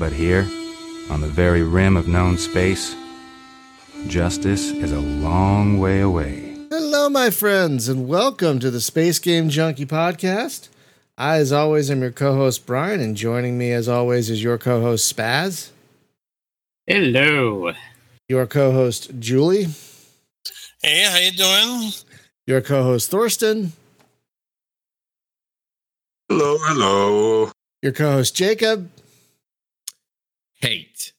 But here, on the very rim of known space, justice is a long way away. Hello, my friends, and welcome to the Space Game Junkie podcast. I, as always, am your co host, Brian, and joining me, as always, is your co host, Spaz, Hello. your co host, Julie, Hey, how you doing? your co host, Thorsten, Hello, hello. your co host, Jacob, hate.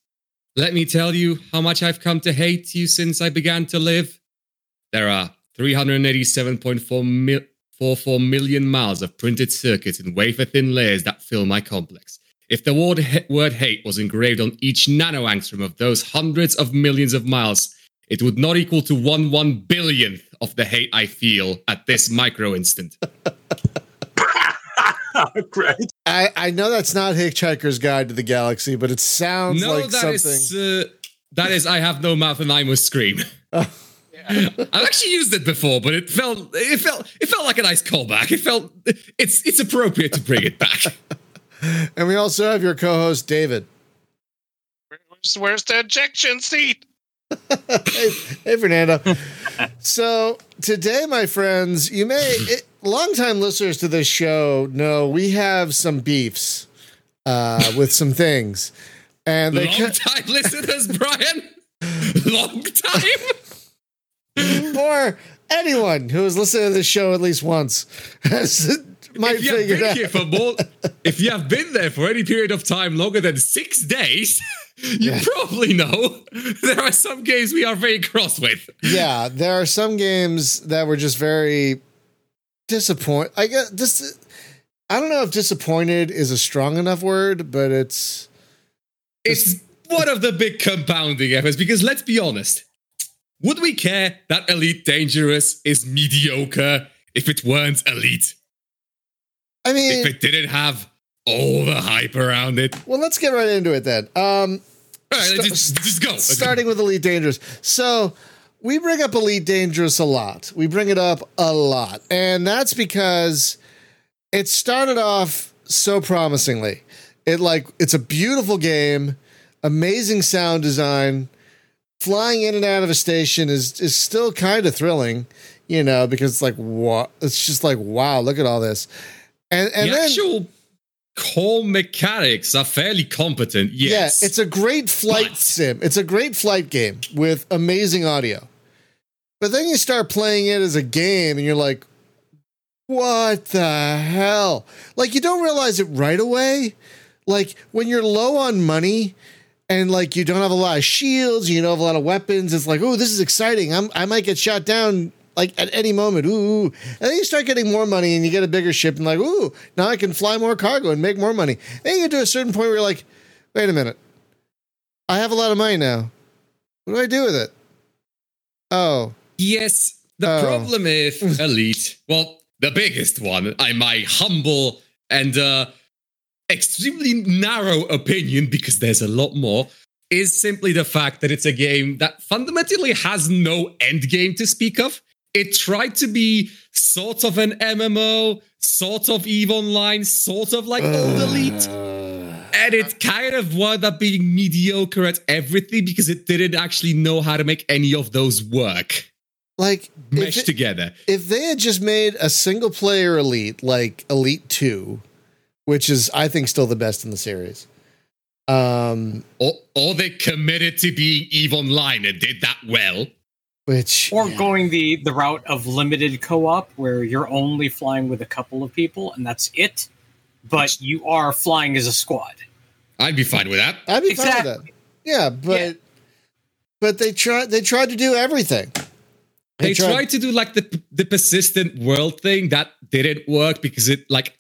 Let me tell you how much I've come to hate you since I began to live. There are 387.44 mil- 44 million miles of printed circuits in wafer thin layers that fill my complex. If the word, word hate was engraved on each nanoangstrom of those hundreds of millions of miles, it would not equal to one one billionth of the hate I feel at this micro instant. Great. I, I know that's not Hitchhiker's Guide to the Galaxy, but it sounds no, like that something. is, uh, that is I have no mouth and I must scream. I've actually used it before, but it felt it felt it felt like a nice callback. It felt it's it's appropriate to bring it back. and we also have your co host, David. Where's, where's the ejection seat? Hey, hey, Fernando. so today, my friends, you may it, longtime listeners to this show know we have some beefs uh, with some things, and they Long time listeners, Brian. Long time. or anyone who has listened to this show at least once has might If you figure it here out. for more, if you have been there for any period of time longer than six days, you Yeah. probably know there are some games we are very cross with. Yeah, there are some games that were just very disappoint. I guess this. I don't know if disappointed is a strong enough word, but it's It's one of the big compounding efforts because let's be honest. Would we care that Elite Dangerous is mediocre if it weren't Elite? I mean, If it didn't have all the hype around it? well, let's get right into it then. Um, right, just, just go. Starting with Elite Dangerous. So we bring up Elite Dangerous a lot. We bring it up a lot. And that's because it started off so promisingly. It like it's a beautiful game, amazing sound design. Flying in and out of a station is is still kind of thrilling, you know, because it's like what it's just like wow, look at all this. And and the then actual core mechanics are fairly competent, yes. Yeah, it's a great flight But- sim. It's a great flight game with amazing audio. But then you start playing it as a game and you're like, what the hell? Like, you don't realize it right away. Like, when you're low on money and like you don't have a lot of shields, you don't have a lot of weapons, it's like, oh, this is exciting. I'm, I might get shot down like at any moment. Ooh. And then you start getting more money and you get a bigger ship and like, ooh, now I can fly more cargo and make more money. Then you get to a certain point where you're like, wait a minute. I have a lot of money now. What do I do with it? Oh, Yes, the Oh. problem is Elite, well, the biggest one, in my humble and uh, extremely narrow opinion, because there's a lot more, is simply the fact that it's a game that fundamentally has no end game to speak of. It tried to be sort of an MMO, sort of EVE Online, sort of like old Elite. And it kind of wound up being mediocre at everything because it didn't actually know how to make any of those work like mesh it- together. if they had just made a single player elite like Elite 2, which is I think still the best in the series. Um Or, or they committed to being EVE Online and did that well. Which Or yeah. going the the route of limited co-op where you're only flying with a couple of people and that's it, but you are flying as a squad. I'd be fine with that. I'd be fine with that. Yeah, but Yeah. but they tried they tried to do everything. They tried to do like the the persistent world thing that didn't work because it like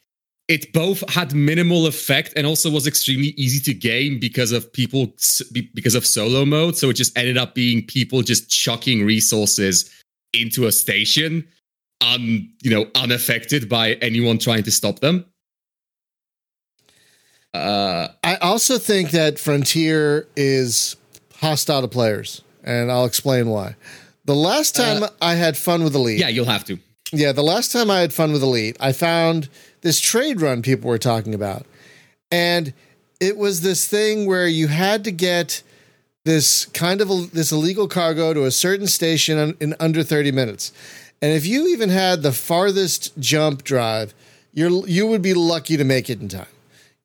it both had minimal effect and also was extremely easy to game because of people because of solo mode. So it just ended up being people just chucking resources into a station, un you know unaffected by anyone trying to stop them. Uh, I also think that Frontier is hostile to players, and I'll explain why. The last time I had fun with Elite, yeah, you'll have to. yeah, the last time I had fun with Elite, I found this trade run people were talking about. And it was this thing where you had to get this kind of a, this illegal cargo to a certain station in, under 30 minutes. And if you even had the farthest jump drive, you're you would be lucky to make it in time.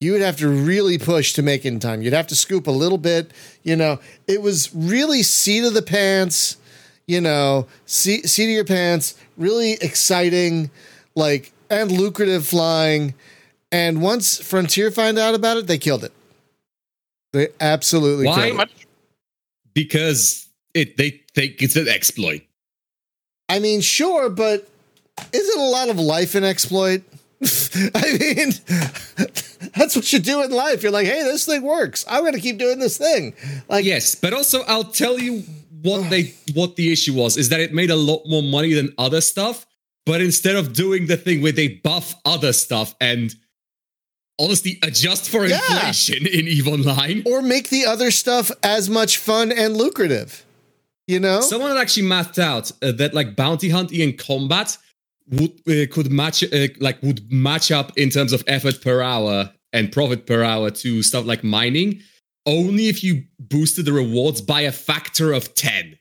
You would have to really push to make it in time. You'd have to scoop a little bit, you know. It was really seat of the pants, you know, seat, seat of your pants, really exciting, like and lucrative flying. And once Frontier found out about it, they killed it. They absolutely Why? killed it. Because it they think it's an exploit. I mean, sure, but isn't a lot of life an exploit? I mean, that's what you do in life. You're like, hey, this thing works. I'm going to keep doing this thing. Like, Yes, but also I'll tell you what they what the issue was is that it made a lot more money than other stuff. But instead of doing the thing where they buff other stuff and honestly adjust for Yeah. inflation in Eve Online, or make the other stuff as much fun and lucrative. You know? someone had actually mapped out uh, that like bounty hunting and combat would uh, could match uh, like would match up in terms of effort per hour and profit per hour to stuff like mining only if you boosted the rewards by a factor of 10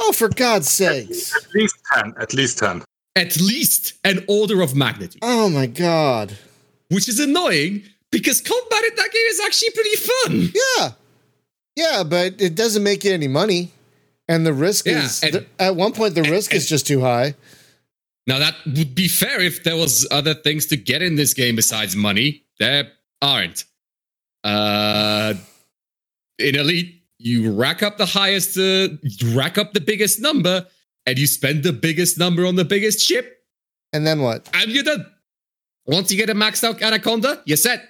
oh, for God's sakes. At least 10. At least 10. At least an order of magnitude Oh, my God. which is annoying because combat in that game is actually pretty fun Yeah. Yeah, but it doesn't make you any money. And the risk Yeah, is, and- at one point, the risk is just too high. now that would be fair if there was other things to get in this game besides money there aren't uh in elite you rack up the highest uh, rack up the biggest number and you spend the biggest number on the biggest ship And then what? and you're done once you get a maxed out anaconda you're set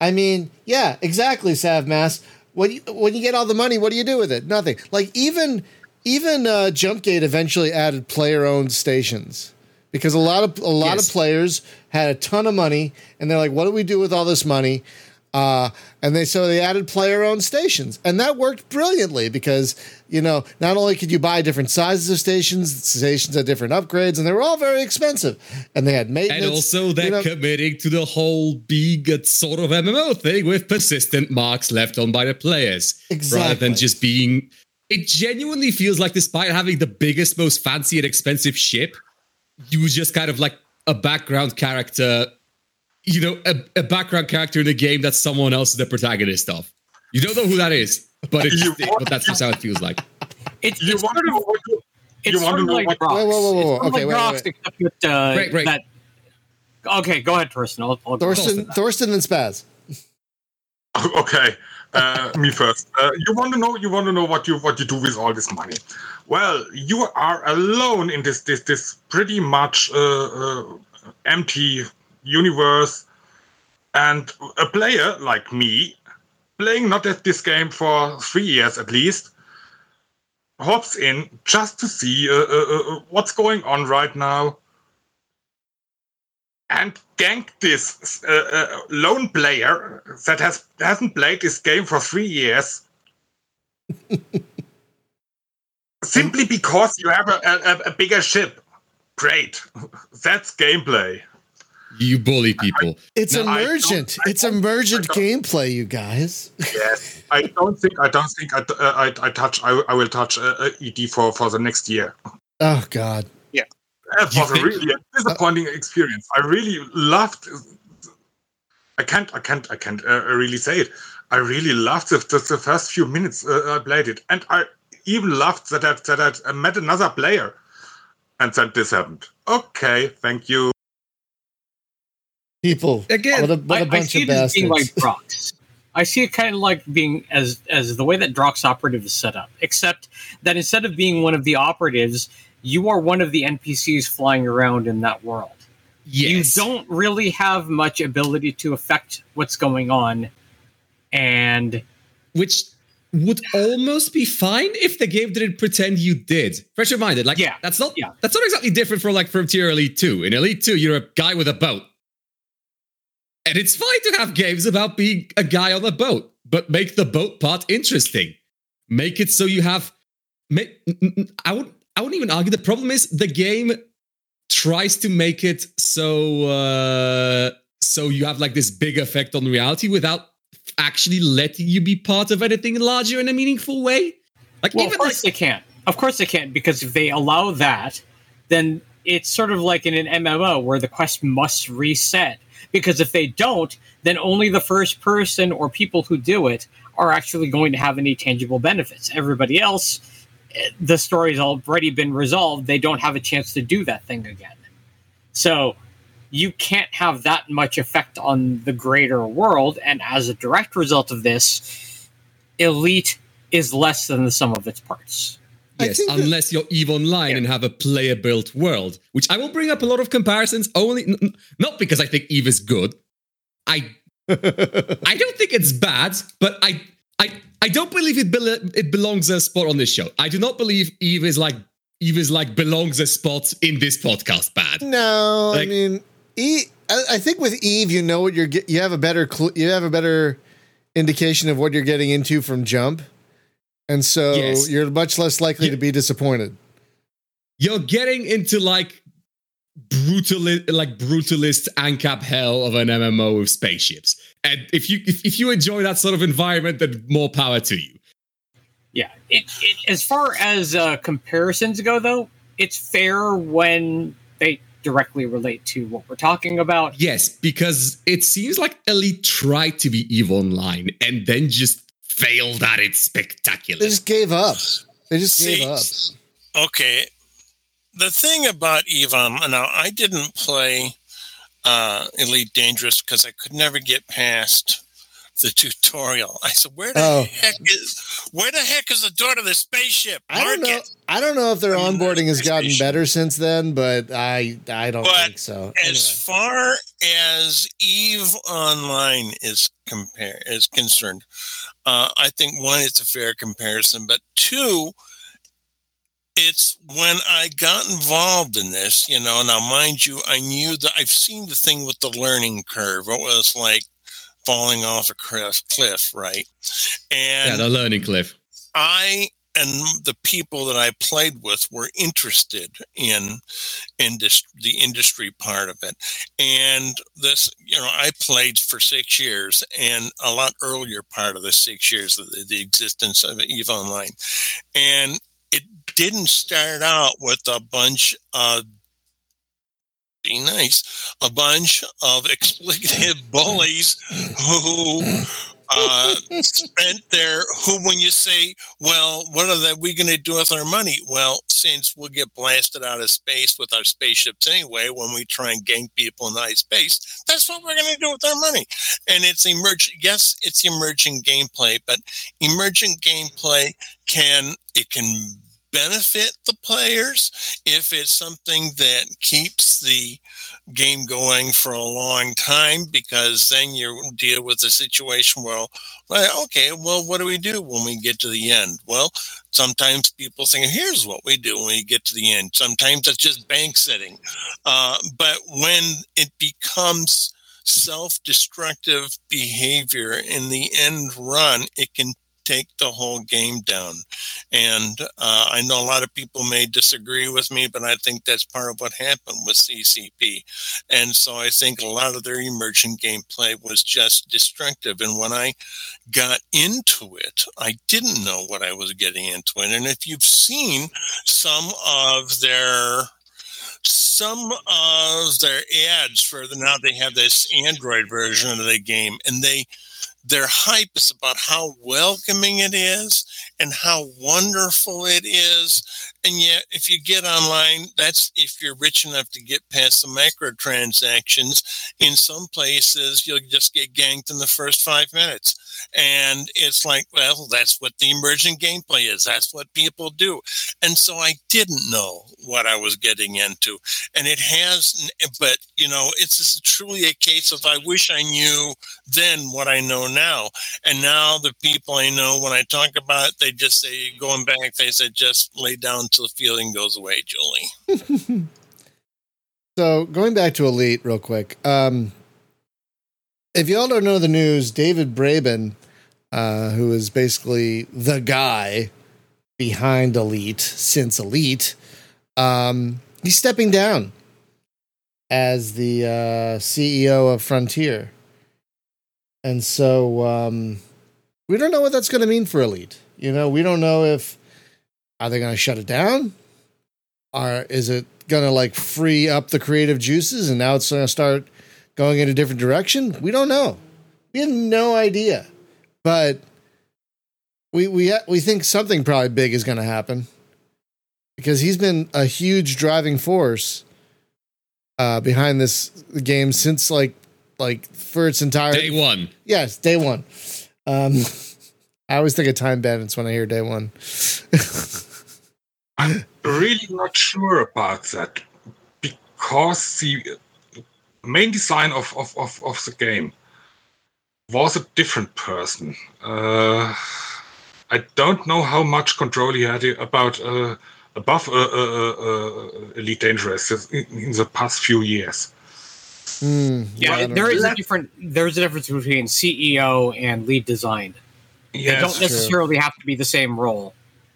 I mean, yeah, exactly, Sav Mass. When you, when you get all the money, what do you do with it? Nothing. Like even even uh, Jumpgate eventually added player owned stations because a lot of a lot Yes. of players had a ton of money and they're like, what do we do with all this money? Uh, and they so they added player owned stations and that worked brilliantly because you know not only could you buy different sizes of stations, stations had different upgrades and they were all very expensive and they had maintenance. and also they're you know- committing to the whole big uh, sort of MMO thing with persistent marks left on by the players. Rather than just being. It genuinely feels like, despite having the biggest, most fancy and expensive ship, you was just kind of like a background character. You know, a, a background character in a game that someone else is the protagonist of. You don't know who that is, but it's You want- but that's just how it feels like. It's, You it's want sort to know of what you, it's you want sort to of know like what rocks. Wait, whoa, whoa, whoa, It's sort okay, like wait, rocks, wait. except with uh, Great, great. that. Okay, go ahead, Thorsten. I'll, I'll Thorsten, Thorsten and Spaz. okay uh, me first uh, you want to know you want to know what you what you do with all this money well you are alone in this this this pretty much uh, uh, empty universe and a player like me playing not at this game for three years at least hops in just to see uh, uh, uh, what's going on right now and gank this uh, uh, lone player that has hasn't played this game for three years simply because you have a, a, a bigger ship. Great, that's gameplay. You bully people. It's No, I don't- emergent. I it's emergent gameplay, you guys. Yes, I don't think I don't think I uh, I, I touch I, I will touch uh, uh, ED for for the next year. Oh God. That You was a really a disappointing experience. I really loved. I can't. I can't. I can't uh, really say it. I really loved the, the, the first few minutes uh, I played it, and I even loved that I, that I met another player, and then this happened. Okay, thank you. People. Again, what a, what I, a I bunch see of it as being like Drox. I see it kind of like being as as the way that Drox operative is set up, except that instead of being one of the operatives, you are one of the NPCs flying around in that world. Yes. You don't really have much ability to affect what's going on, and which would almost be fine if the game didn't pretend you did. Fresh reminded, like Yeah, that's not yeah. that's not exactly different from like Frontier Elite 2. In Elite 2, you're a guy with a boat. And it's fine to have games about being a guy on a boat, but make the boat part interesting. Make it so you have make I would I wouldn't even argue the problem is the game tries to make it so uh so you have like this big effect on reality without actually letting you be part of anything larger in a meaningful way? Like Well, of even course this, they can't. Of course they can't because if they allow that, then it's sort of like in an MMO where the quest must reset. Because if they don't, then only the first person or people who do it are actually going to have any tangible benefits. Everybody else, eh, the story's already been resolved. They don't have a chance to do that thing again. So you can't have that much effect on the greater world. And as a direct result of this, Elite is less than the sum of its parts. I Yes, think that- unless you're EVE Online and have a player built world, which I will bring up a lot of comparisons. Only n- n- not because I think EVE is good. I I don't think it's bad, but I I I don't believe it bel it belongs a spot on this show. I do not believe EVE is like EVE is like belongs a spot in this podcast. Bad. No, I Like- mean, e- I, I think with Eve, you know what you're get. You have a better cl- you have a better indication of what you're getting into from jump, and so Yes. you're much less likely Yeah. to be disappointed. You're getting into like brutalist like brutalist ancap hell of an MMO with spaceships. And if you if, if you enjoy that sort of environment, then more power to you. Yeah. It, it, as far as uh, comparisons go, though, it's fair when they directly relate to what we're talking about. Yes, because it seems like Elite tried to be EVE Online and then just failed at it spectacularly. They just gave up. They just See, gave up. Okay. The thing about Evan, now I didn't play uh, Elite Dangerous because I could never get past the tutorial. I said, "Where the Oh. heck is where the heck is the door to the spaceship?" I don't know. it. I don't know if their I mean, onboarding has gotten PlayStation. better since then, but I I don't But think so. As far as Eve Online is compare is concerned, uh, I think one, it's a fair comparison, but two, it's when I got involved in this, you know. Now, mind you, I knew that I've seen the thing with the learning curve. It was like falling off a cliff, cliff right? And yeah, the learning cliff. I and the people that I played with were interested in in this, the industry part of it. And this, you know, I played for six years and a lot earlier part of the six years of the, the existence of EVE Online. And it didn't start out with a bunch of be nice, a bunch of exploitative bullies who uh, spent their who when you say, well, what are the, we going to do with our money? Well, since we'll get blasted out of space with our spaceships anyway, when we try and gank people in high space, that's what we're going to do with our money. And it's emerging. Yes, it's emerging gameplay, but emergent gameplay can it can benefit the players if it's something that keeps the game going for a long time because then you deal with a situation where well okay well what do we do when we get to the end? Well sometimes people think here's what we do when we get to the end. Sometimes it's just bank sitting uh, but when it becomes self-destructive behavior in the end run it can take the whole game down. And uh, I know a lot of people may disagree with me, but I think that's part of what happened with CCP. And so I think a lot of their emergent gameplay was just destructive. And when I got into it, I didn't know what I was getting into it. And if you've seen some of their some of their ads for the now they have this Android version of the game, and they their hype is about how welcoming it is and how wonderful it is. And yet, if you get online, that's if you're rich enough to get past the microtransactions. In some places, you'll just get ganked in the first five minutes. And it's like, well, that's what the emergent gameplay is. That's what people do. And so I didn't know what I was getting into. And it has, but, you know, it's truly a case of I wish I knew then what I know now. And now the people I know, when I talk about it, they just say, going back, they said, just lay down till the feeling goes away, Julie. So going back to Elite real quick. Um, if y'all don't know the news, David Braben, uh, who is basically the guy behind Elite since Elite, um, he's stepping down as the uh, CEO of Frontier. and so um, we don't know what that's going to mean for Elite. You know, we don't know if are they going to shut it down, or is it going to like free up the creative juices, and now it's going to start going in a different direction. We don't know. We have no idea, but we we we think something probably big is going to happen because he's been a huge driving force uh, behind this game since like like for its entire Day one. Yes, day one. Um, I always think of time bandits when I hear day one. I'm really not sure about that because the main design of, of, of, of the game was a different person. Uh, I don't know how much control he had about uh, above uh, uh, uh, Elite Dangerous in, in the past few years. Hmm, Yeah, I don't there know. is a different. There's a difference between CEO and lead design. They Yes, don't necessarily have to be the same role.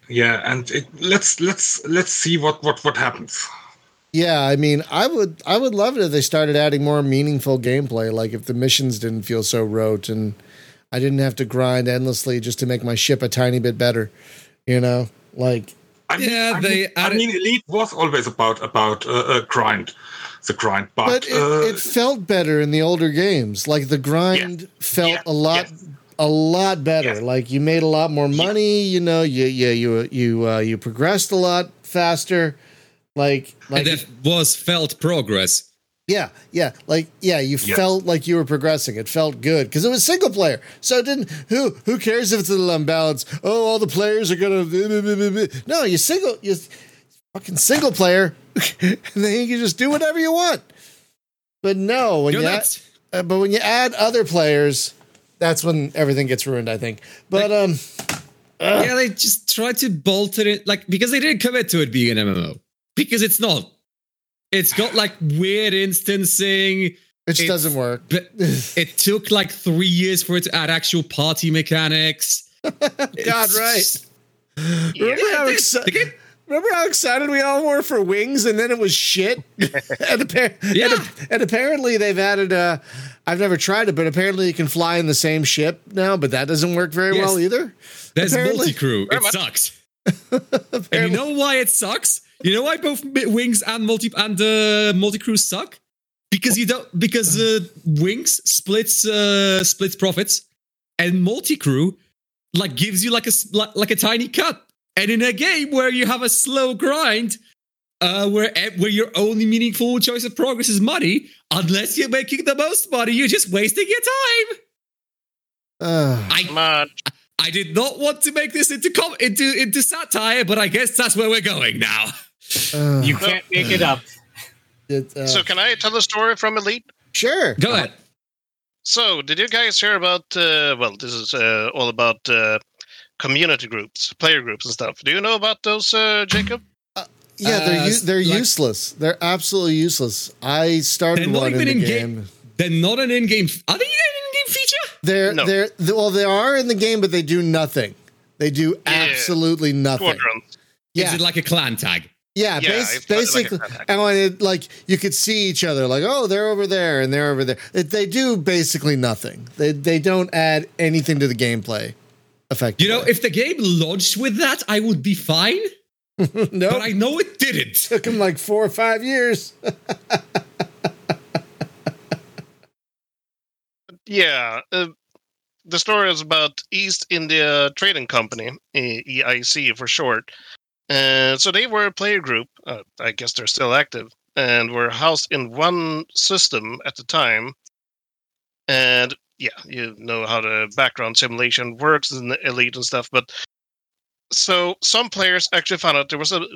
yeah, and it, let's let's let's see what what what happens. Yeah, I mean, I would I would love it if they started adding more meaningful gameplay. Like if the missions didn't feel so rote and I didn't have to grind endlessly just to make my ship a tiny bit better. You know, like I mean, Yeah, I they mean, I mean, Elite was always about about uh, uh, grind, the grind, but, but it, uh, it felt better in the older games. Like the grind felt Yeah. a lot Yes. A lot better. Like you made a lot more money. You know, you you you you uh, you progressed a lot faster. Like like and that was felt progress. yeah yeah like yeah you Yes. felt like you were progressing. It felt good because it was single player. So it didn't. Who who cares if it's a little unbalanced? Oh, all the players are gonna. No, you single you fucking single player, and then you can just do whatever you want. But no, when You you, add, uh, but when you add other players, that's when everything gets ruined. I think. But um, yeah, they just tried to bolt it in like because they didn't commit to it being an MMO because it's not. It's got like weird instancing. it just It's- doesn't work. But it took like three years for it to add actual party mechanics. God, right. Remember how the- exci- the game- Remember how excited we all were for wings, and then it was shit. and, appar- Yeah. and, and apparently they've added. Uh, I've never tried it, but apparently you can fly in the same ship now. But that doesn't work very Yes. well either. There's Apparently- multi crew. It much. sucks. And you know why it sucks? You know why both wings and multi and uh, multi crew suck? Because you don't because uh, wings splits uh, splits profits, and multi crew like gives you like a s- like, like a tiny cut. And in a game where you have a slow grind, uh, where e- where your only meaningful choice of progress is money, unless you're making the most money, you're just wasting your time. Uh, I Come on. I did not want to make this into com- into into satire, but I guess that's where we're going now. uh, You can't make it up. it, uh, So can I tell a story from Elite? sure. Go ahead. So, did you guys hear about? Uh, well, this is uh, all about uh, community groups, player groups, and stuff. Do you know about those, uh, Jacob? Yeah, they're Uh, u- they're like- useless. They're absolutely useless. I started They're one in the in game. game. They're not an in-game. Are they an in-game feature? They're No. they're th- well, they are in the game, but they do nothing. They do absolutely nothing. Squadrons. Yeah, Is it like a clan tag? yeah, Yeah, bas- it's kind of like basically. attack. and when it like you could see each other, like oh, they're over there and they're over there. It, they do basically nothing. They they don't add anything to the gameplay. Effectively, You know, if the game launched with that, I would be fine. no, But I know it didn't. took him like four or five years. Yeah. Uh, the story is about East India Trading Company, EIC for short. Uh, so they were a player group. Uh, I guess they're still active and were housed in one system at the time. And yeah, you know how the background simulation works in the Elite and stuff. But so some players actually found out there was an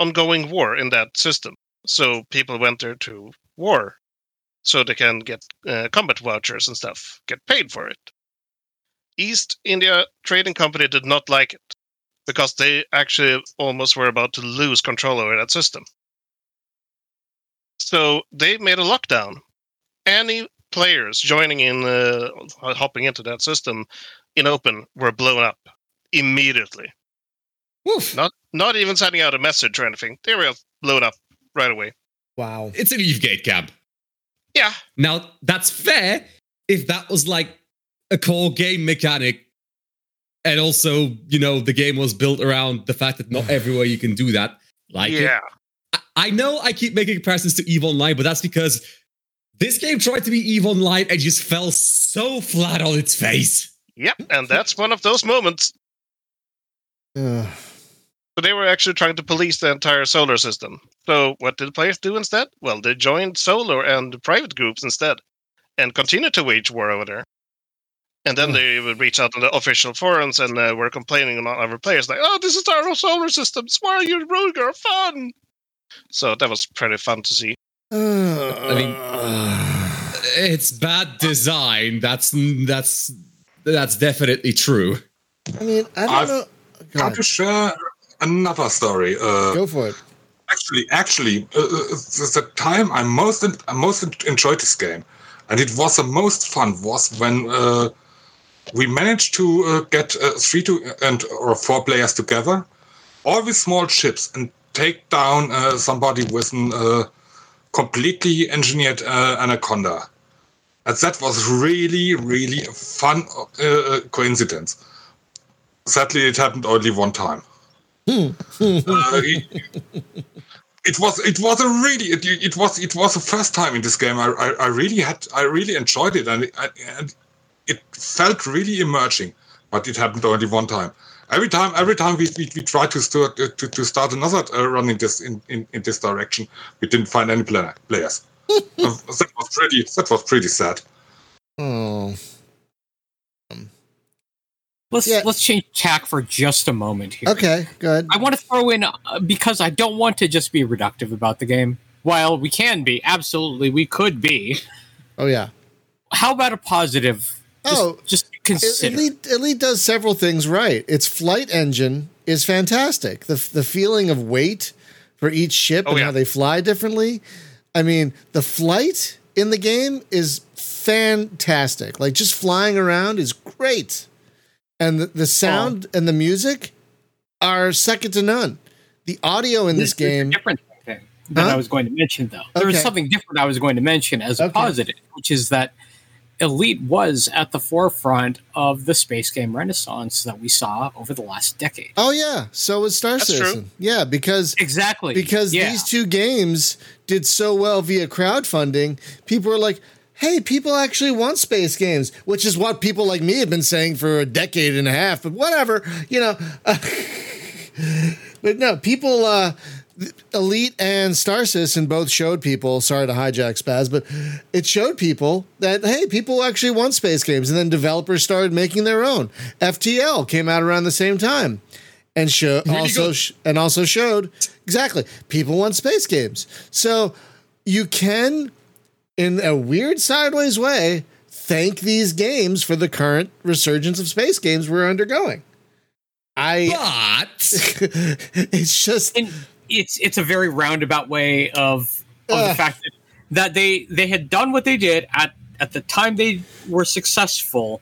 ongoing war in that system. So people went there to war so they can get uh, combat vouchers and stuff, get paid for it. East India Trading Company did not like it because they actually almost were about to lose control over that system. So they made a lockdown. Any players joining in, uh, hopping into that system in open were blown up immediately. Woof. Not not even sending out a message or anything. They were blown up right away. Wow. It's an Eve Gate camp. Yeah, Now, that's fair if that was like a core game mechanic. And also, you know, the game was built around the fact that not everywhere you can do that. Like, yeah. I- I know I keep making comparisons to EVE Online, but that's because this game tried to be EVE Online and just fell so flat on its face. Yep. And that's one of those moments. Ugh. So they were actually trying to police the entire solo system. So what did the players do instead? Well, they joined solar and private groups instead, and continued to wage war over there. And then Ugh. they would reach out to the official forums and uh, were complaining about other players, like, "Oh, this is our solar system. Why are you ruining our fun?" So that was pretty fun to see. I mean- It's bad design. That's that's that's definitely true. I mean, I don't I've- know. Go, How ahead. Another story? Uh, Go for it. actually, actually, uh, uh, the time I most en- I most enjoyed this game, and it was the most fun was when uh, we managed to uh, get uh, three to and or four players together, all with small ships, and take down uh, somebody with uh, completely engineered uh, anaconda. And that was really, really a fun coincidence. Sadly, it happened only one time. Uh, it, it was it was a really it, it was it was the first time in this game I, I, I really had I really enjoyed it and, it- and it felt really emerging but it happened only one time. Every time every time we we, we tried to start to, to start another uh, run in this in, in, in this direction we didn't find any player, players. That was pretty that was pretty sad. Oh, Let's Yeah. let's change tack for just a moment here. okay, good. I want to throw in uh, because I don't want to just be reductive about the game. While we can be, absolutely, we could be. Oh yeah. How about a positive? Just, Oh, just consider. Elite Elite does several things right. Its flight engine is fantastic. The the feeling of weight for each ship Oh, and yeah. how they fly differently. I mean, the flight in the game is fantastic. Like just flying around is great. And the, the sound oh. and the music are second to none. The audio in this There's a game different thing that Huh? I was going to mention, though. There was something different I was going to mention as a Okay. positive, which is that Elite was at the forefront of the space game renaissance that we saw over the last decade. Oh yeah, so was Star That's true. Citizen. Yeah, because Exactly. because yeah. these two games did so well via crowdfunding, people were like, "Hey, people actually want space games," which is what people like me have been saying for a decade and a half. But whatever, you know. but no, people. Uh, Elite and Star Citizen both showed people. Sorry to hijack Spaz, but it showed people that hey, people actually want space games, and then developers started making their own. FTL came out around the same time, and show also sh- and also showed exactly people want space games. So you can, in a weird sideways way, thank these games for the current resurgence of space games we're undergoing. I But it's just and it's it's a very roundabout way of of the fact that, that they they had done what they did at at the time they were successful.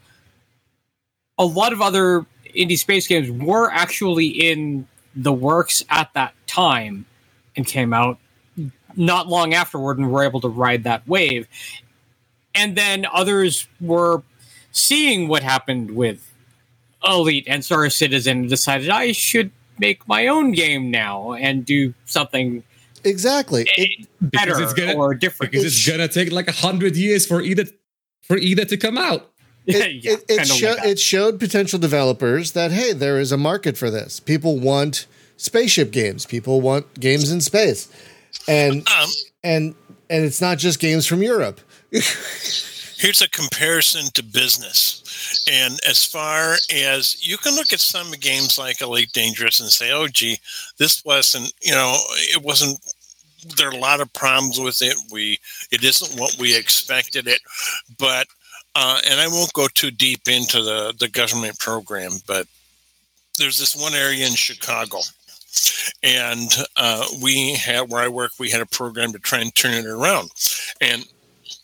A lot of other indie space games were actually in the works at that time and came out not long afterward and were able to ride that wave. And then others were seeing what happened with Elite and Star Citizen and decided I should make my own game now and do something exactly. It, better it's gonna- or different. because it's gonna take like a hundred years for either for either to come out. it, yeah, it, it, kinda sho- like it showed potential developers that hey, there is a market for this. People want spaceship games. People want games in space, and Um, and and it's not just games from Europe. here's a comparison to business. And as far as you can look at some games like Elite Dangerous and say, oh, gee, this wasn't, you know, it wasn't. There are a lot of problems with it. We it isn't what we expected it, but uh, and I won't go too deep into the the government program, but there's this one area in Chicago, and uh, we had where I work, we had a program to try and turn it around, and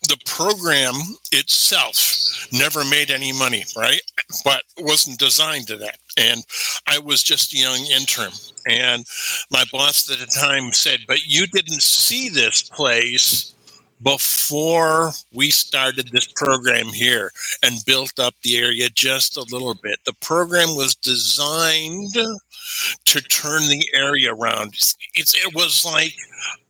the program itself never made any money, right? But wasn't designed to that. And I was just a young intern. And my boss at the time said, But you didn't see this place before we started this program here and built up the area just a little bit. The program was designed to turn the area around. It's, it was like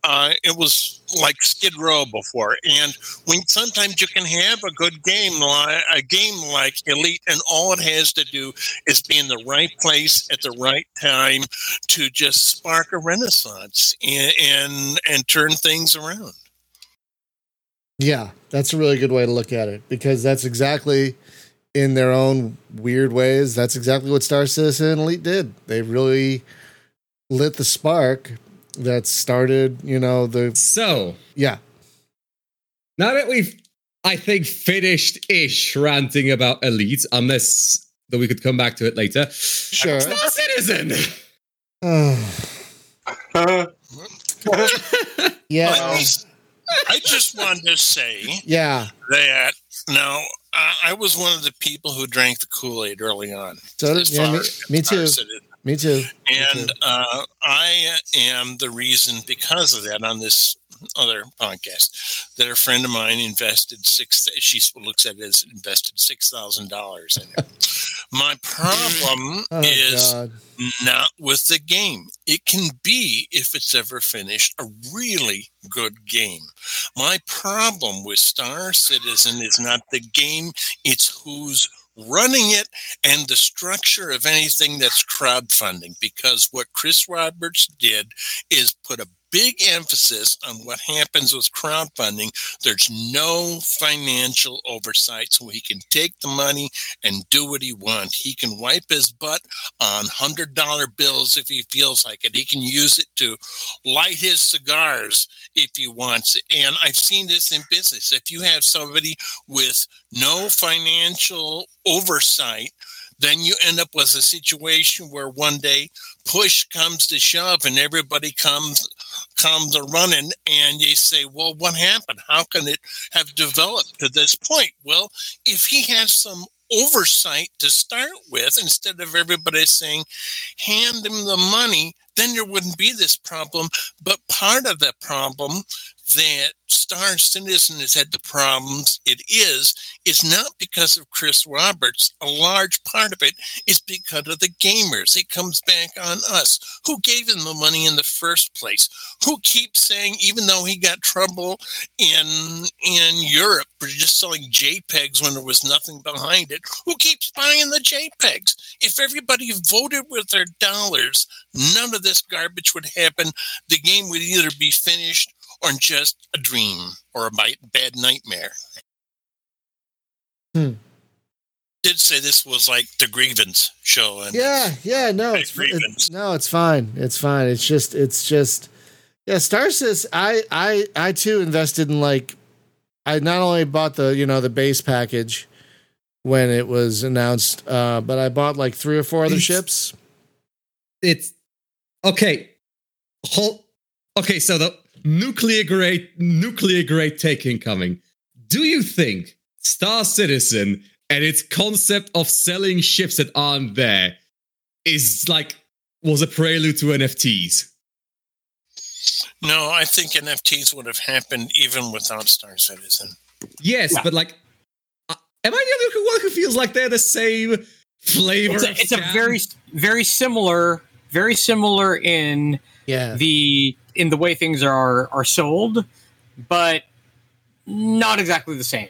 uh, it was like Skid Row before, and when sometimes you can have a good game, a game like Elite, and all it has to do is be in the right place at the right time to just spark a renaissance and and, and turn things around. Yeah, that's a really good way to look at it because that's exactly in their own weird ways. That's exactly what Star Citizen Elite did. They really lit the spark that started, you know, the So, yeah. now that we've, I think, finished ish ranting about Elite, unless that we could come back to it later. Sure. Star Citizen! Yeah. Let me just wanted to say Yeah. that now I I was one of the people who drank the Kool Aid early on. So did, yeah, far me, as me too. Citizen. Me too. And uh, I am the reason because of that on this other podcast that a friend of mine invested six. She looks at it as invested six thousand dollars in it. My problem Oh is god. not with the game. It can be, if it's ever finished, a really good game. My problem with Star Citizen is not the game, it's who's running it and the structure of anything that's crowdfunding. Because what Chris Roberts did is put a big emphasis on what happens with crowdfunding. There's no financial oversight, so he can take the money and do what he wants. He can wipe his butt on hundred dollar bills if he feels like it. He can use it to light his cigars if he wants it. And I've seen this in business. If you have somebody with no financial oversight, then you end up with a situation where one day push comes to shove and everybody comes comes a running and you say, Well, what happened? How can it have developed to this point? Well, if he had some oversight to start with, instead of everybody saying, hand him the money, then there wouldn't be this problem. But part of the problem that Star Citizen has had the problems it is, is not because of Chris Roberts. A large part of it is because of the gamers. It comes back on us. Who gave him the money in the first place? Who keeps saying, even though he got trouble in in Europe for just selling JPEGs when there was nothing behind it, who keeps buying the JPEGs? If everybody voted with their dollars, none of this garbage would happen. The game would either be finished or just a dream or a bad nightmare. Hmm. Did say this was like the grievance show, and Yeah, yeah, no, it's, it's no, it's fine. It's fine. It's just it's just yeah, Star Citizen I I I too invested in like I not only bought the, you know, the base package when it was announced, uh, but I bought like three or four other It's- ships. It's okay. Whole, okay, so the nuclear grade nuclear grade take incoming. Do you think Star Citizen and its concept of selling ships that aren't there is like was a prelude to NFTs? no, I think NFTs would have happened even without Star Citizen. Yes, Yeah. but like, uh, am I the only one who feels like they're the same flavor? It's a, it's a very very similar very similar in Yeah. the in the way things are are sold, but not exactly the same.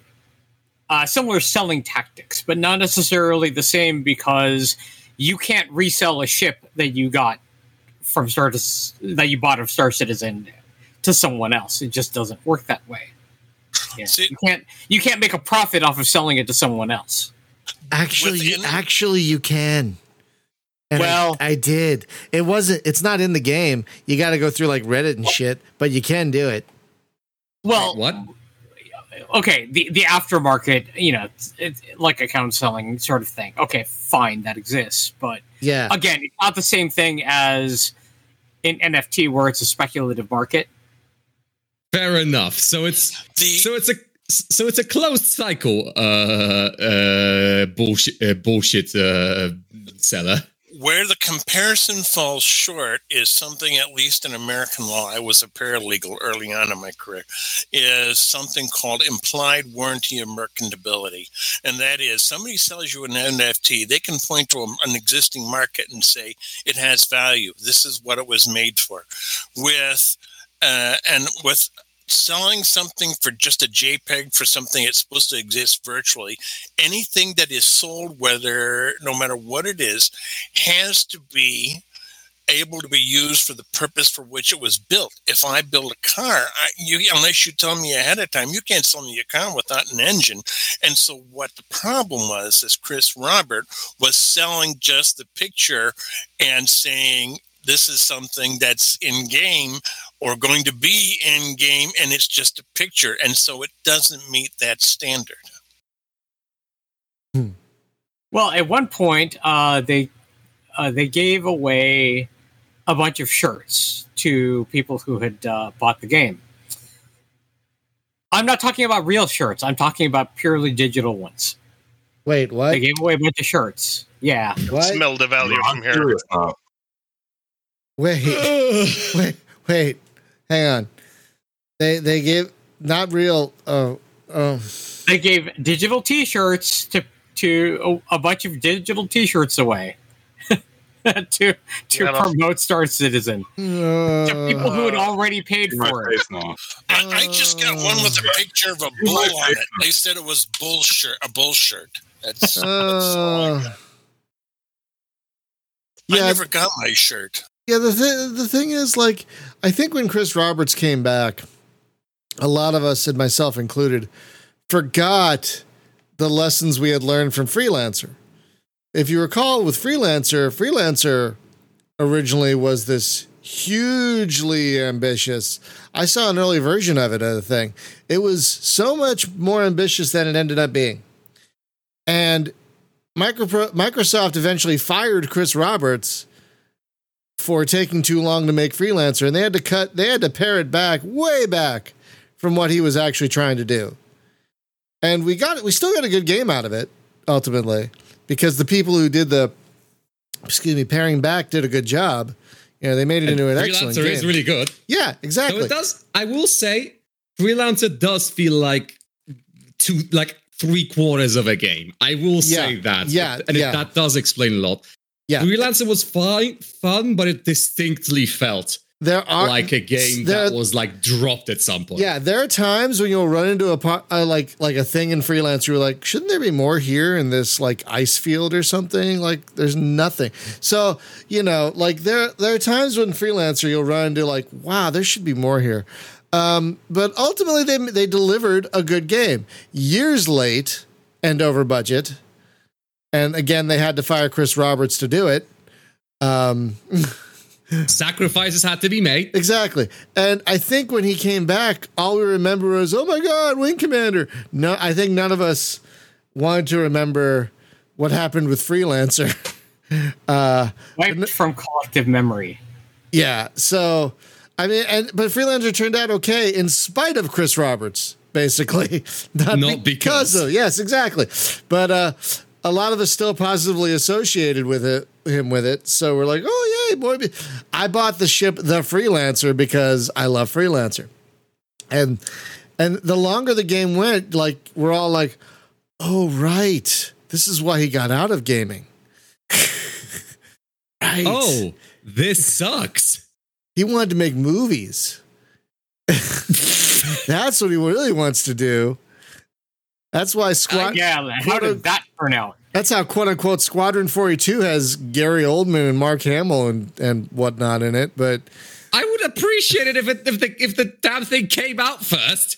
Uh, similar selling tactics, but not necessarily the same because you can't resell a ship that you got from Star that you bought of Star Citizen to someone else. It just doesn't work that way. Yeah. See- You can't you can't make a profit off of selling it to someone else. Actually, you, actually, you can. And Well- I, did. It wasn't. It's not in the game. You got to go through like Reddit and shit, but you can do it. Well, what? okay, the the aftermarket, you know, it's, it's like account selling sort of thing. Okay, fine, that exists, but Yeah. again, it's not the same thing as in NFT where it's a speculative market. Fair enough. So it's The so it's a so it's a closed cycle. Uh, uh, bullshit, uh, bullshit uh, seller. Where the comparison falls short is something, at least in American law, I was a paralegal early on in my career, is something called implied warranty of merchantability. And that is somebody sells you an NFT, they can point to an existing market and say it has value. This is what it was made for. With uh, and with selling something for just a JPEG for something that's supposed to exist virtually, anything that is sold, whether no matter what it is, has to be able to be used for the purpose for which it was built. If I build a car, I, you, unless you tell me ahead of time, you can't sell me a car without an engine. And so, what the problem was is Chris Robert was selling just the picture and saying this is something that's in game or going to be in game and it's just a picture and so it doesn't meet that standard Well, at one point, uh, they uh, they gave away a bunch of shirts to people who had uh, bought the game. I'm not talking about real shirts. I'm talking about purely digital ones. Wait, what? They gave away a bunch of shirts. Yeah. What? Smell the value I'm from here. Wait, wait, wait. Hang on. They they gave not real. Oh, oh. They gave digital T-shirts to to a, a bunch of digital T-shirts away to to Yeah, promote Star Citizen to people who had uh. already paid for it. I, I just got one with a picture of a bull on it they said it was bullshit a bull shirt that's, that's all I, Uh, got. I never got my shirt yeah. The th- the thing is, like, I think when Chris Roberts came back, a lot of us, and myself included, forgot the lessons we had learned from Freelancer. If you recall, with Freelancer, Freelancer originally was this hugely ambitious. I saw an early version of it, of the thing. It was so much more ambitious than it ended up being. And Microsoft eventually fired Chris Roberts for taking too long to make Freelancer, and they had to cut, they had to pare it back, way back from what he was actually trying to do. And we got it, we still got a good game out of it, ultimately, because the people who did the, excuse me, paring back did a good job. You know, they made it into an excellent Freelancer game. is really good. yeah, So exactly. it does. I will say, Freelancer does feel like two, like three quarters of a game. I will say Yeah, that. yeah, and it- that does explain a lot. Yeah. Freelancer was fine, fun, but it distinctly felt There are like a game there- that was like dropped at some point. Yeah, there are times when you'll run into a uh, like like a thing in freelance. You're like, shouldn't there be more here in this like ice field or something? Like, there's nothing. So you know, like there there are times when freelancer you'll run into like, wow, there should be more here. Um, but ultimately, they they delivered a good game. Years late and over budget, and again, they had to fire Chris Roberts to do it. Um, Sacrifices had to be made. Exactly. And I think when he came back, all we remember was, oh my God, Wing Commander. No, I think none of us wanted to remember what happened with Freelancer. uh, Wiped from collective memory. yeah. So, I mean, and but Freelancer turned out okay in spite of Chris Roberts, basically. Not, Not because because. of, yes, exactly. But uh, a lot of us still positively associated with it, him with it. So we're like, oh, yay, boy. I bought the ship, The Freelancer, because I love Freelancer. And, and the longer the game went, like, we're all like, oh, right. This is why he got out of gaming. right. Oh, this sucks. He wanted to make movies. That's what he really wants to do. That's why Squad. yeah, how did that turn out? That's how quote unquote Squadron 42 has Gary Oldman and Mark Hamill and, and whatnot in it. But I would appreciate it if it if the if the damn thing came out first.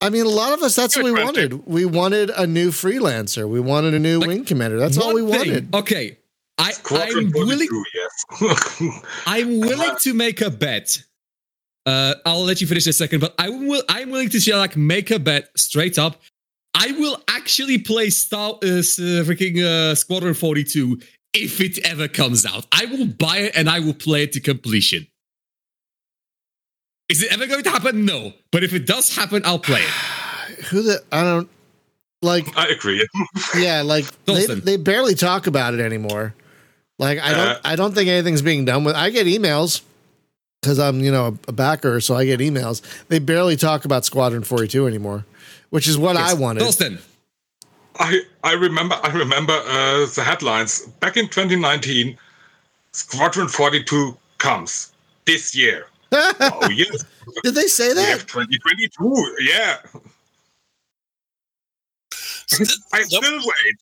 I mean, a lot of us, that's what we wanted. We wanted a new freelancer. We wanted a new Like, wing commander. That's all we thing- wanted. Okay. I, I'm willing yes. I'm willing to make a bet. Uh, I'll let you finish in a second, but I will. I'm willing to just, like make a bet straight up. I will actually play Star uh, uh, freaking uh, Squadron 42 if it ever comes out. I will buy it and I will play it to completion. Is it ever going to happen? No. But if it does happen, I'll play it. Who the, I don't, like, I agree. yeah, like, they, they barely talk about it anymore. Like I don't Uh, I don't think anything's being done with. I get emails because I'm you know a backer, so I get emails. They barely talk about Squadron 42 anymore, which is what I wanted. Thorsten, I I remember I remember uh, the headlines back in 2019. Squadron 42 comes this year. oh yes, Did they say that? 2022. Yeah, I still wait.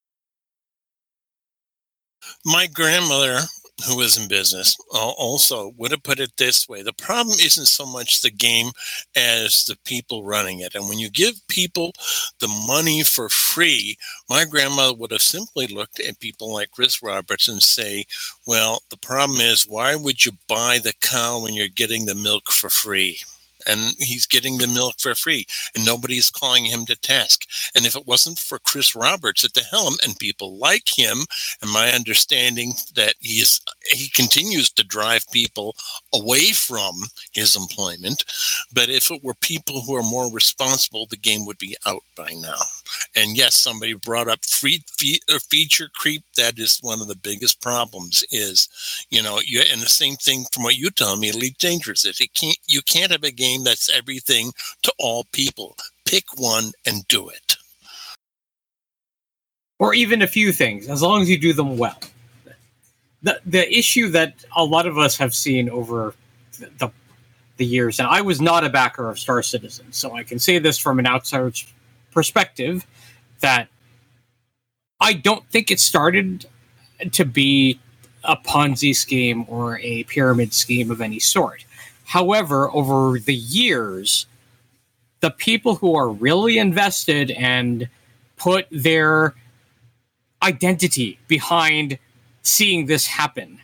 my grandmother who was in business. Also would have put it this way the problem isn't so much the game as the people running it. And when you give people the money for free my grandmother would have simply looked at people like chris roberts and say well the problem is why would you buy the cow when you're getting the milk for free and he's getting the milk for free and nobody's calling him to task. And if it wasn't for chris roberts at the helm and people like him and my understanding that he is he continues to drive people away from his employment but if it were people who are more responsible the game would be out by now and yes somebody brought up free fe- feature creep that is one of the biggest problems is you know you and the same thing from what you tell me elite dangerous if you can't you can't have a game that's everything to all people pick one and do it or even a few things, as long as you do them well. The the issue that a lot of us have seen over the the, years, and I was not a backer of Star Citizen, so I can say this from an outsider's perspective that I don't think it started to be a Ponzi scheme or a pyramid scheme of any sort. However, over the years, the people who are really invested and put their identity behind seeing this happen.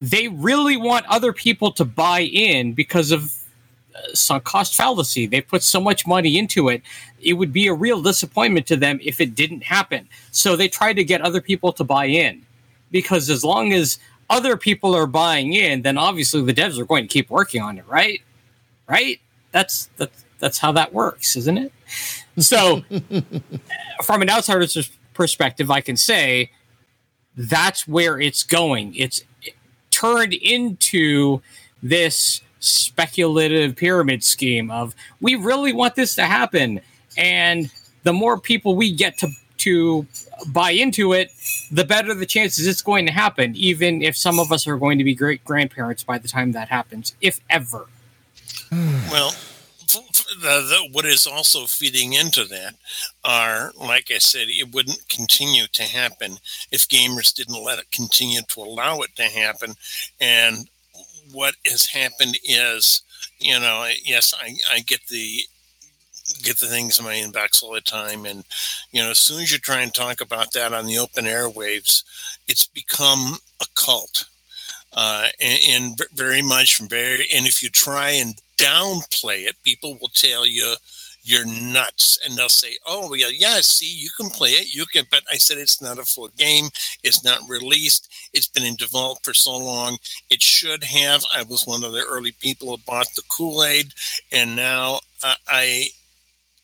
They really want other people to buy in because of uh, sunk cost fallacy. They put so much money into it. It would be a real disappointment to them if it didn't happen. So they try to get other people to buy in because as long as other people are buying in, then obviously the devs are going to keep working on it, right? Right? That's that's that's how that works, isn't it? So from an outsider's perspective, I can say that's where it's going. It's turned into this speculative pyramid scheme of we really want this to happen, and the more people we get to to buy into it, the better the chances it's going to happen. Even if some of us are going to be great grandparents by the time that happens, if ever. Well, the, the, what is also feeding into that are, like I said, it wouldn't continue to happen if gamers didn't let it continue to allow it to happen. And what has happened is, you know, yes, I, I get the get the things in my inbox all the time. And you know as soon as you try and talk about that on the open airwaves it's become a cult. Uh, and, and very much very and if you try and downplay it people will tell you you're nuts. And they'll say oh yeah yeah see you can play it you can but i said it's not a full game it's not released it's been in development for so long it should have. I was one of the early people who bought the kool-aid and now uh, i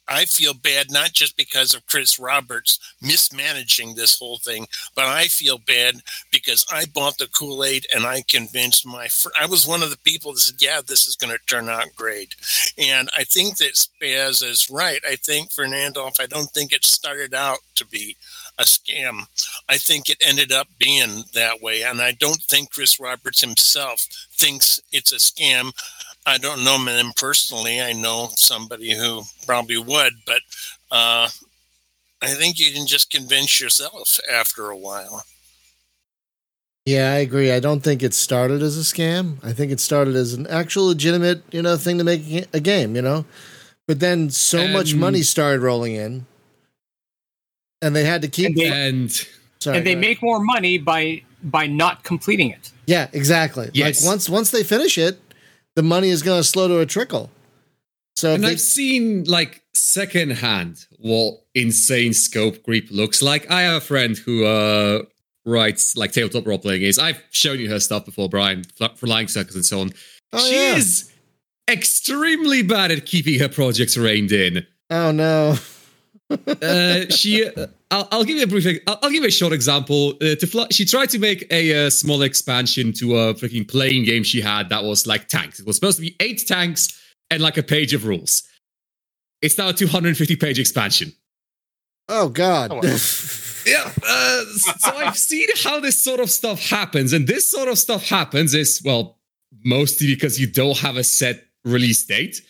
I feel bad not just because of Chris Roberts mismanaging this whole thing, but I feel bad because I bought the Kool Aid and I convinced my fr- I was one of the people that said, "Yeah, this is going to turn out great," and I think that Spaz is right. I think Fernandolf. I don't think it started out to be a scam. I think it ended up being that way, and I don't think Chris Roberts himself thinks it's a scam. I don't know him personally. I know somebody who probably would, but uh, I think you can just convince yourself after a while. Yeah, I agree. I don't think it started as a scam. I think it started as an actual legitimate, you know, thing to make a game, you know. But then so much Um, money started rolling in, and they had to keep. And they- and sorry, and they make more money by by not completing it. Yeah, exactly. Yes. Like once once they finish it, the money is going to slow to a trickle. So and they, I've seen like secondhand what insane scope creep looks like. I have a friend who uh writes like tabletop role playing is. I've shown you her stuff before, Brian, for Flying Circles and so on. Oh, she yeah. is extremely bad at keeping her projects reined in. oh no, uh, she, uh, I'll, I'll give you a brief, I'll, I'll give you a short example. Uh, to fly, she tried to make a uh, small expansion to a freaking playing game she had that was like tanks. It was supposed to be eight tanks and like a page of rules. It's now a 250 page expansion. Oh God. Oh, wow. Yeah, uh, so I've seen how this sort of stuff happens, and this sort of stuff happens is well, mostly because you don't have a set release date,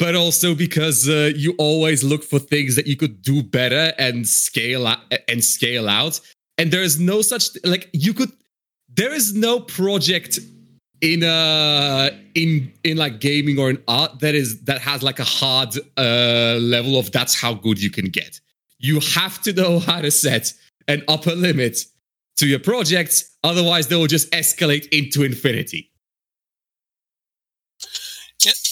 but also because uh, you always look for things that you could do better and scale out and scale out. And there is no such like you could. There is no project in uh in in like gaming or in art that is that has like a hard uh level of that's how good you can get you have to know how to set an upper limit to your projects otherwise they will just escalate into infinity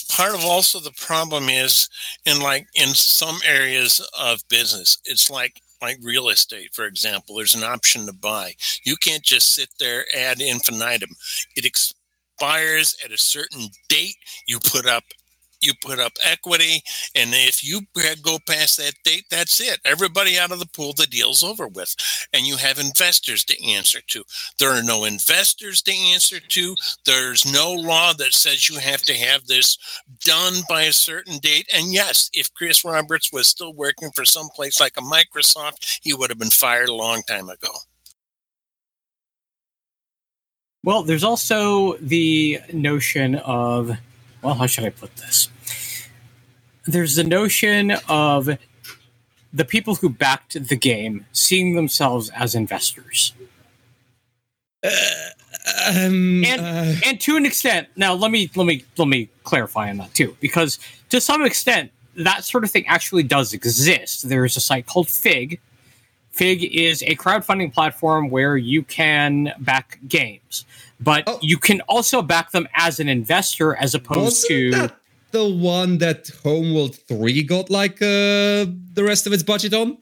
part of also the problem is in like in some areas of business it's like like real estate for example there's an option to buy. You can't just sit there ad infinitum. It expires at a certain date you put up you put up equity and if you go past that date that's it. Everybody out of the pool the deal's over with. And you have investors to answer to. There are no investors to answer to. There's no law that says you have to have this done by a certain date. And yes if chris roberts was still working for some place like a microsoft he would have been fired a long time ago. Well, there's also the notion of, well, how should I put this? There's the notion of the people who backed the game seeing themselves as investors. um, And uh, and to an extent, now let me let me let me clarify on that too, because to some extent that sort of thing actually does exist. There is a site called Fig. Fig is a crowdfunding platform where you can back games, but Oh. you can also back them as an investor as opposed wasn't to that the one that homeworld 3 got like uh the rest of its budget on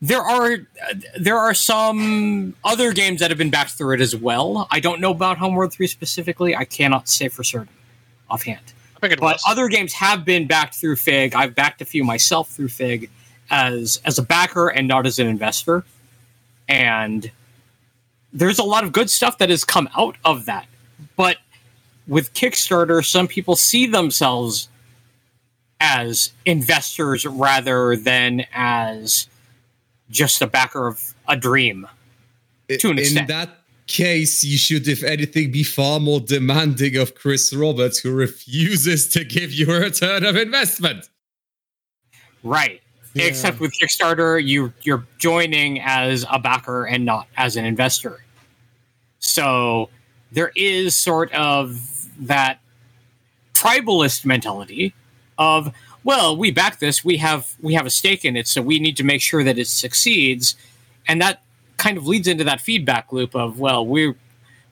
there are uh, there are some other games that have been backed through it as well. I don't know about Homeworld 3 specifically. I cannot say for certain offhand. I think it but was. other games have been backed through Fig. I've backed a few myself through Fig as as a backer and not as an investor. And there's a lot of good stuff that has come out of that. But with Kickstarter, some people see themselves as investors rather than as just a backer of a dream. To an extent. in that case you should if anything be far more demanding of chris roberts who refuses to give you a return of investment Right. Yeah. Except with Kickstarter, you you're joining as a backer and not as an investor. So there is sort of that tribalist mentality of well, we back this, we have we have a stake in it, so we need to make sure that it succeeds, and that kind of leads into that feedback loop of well, we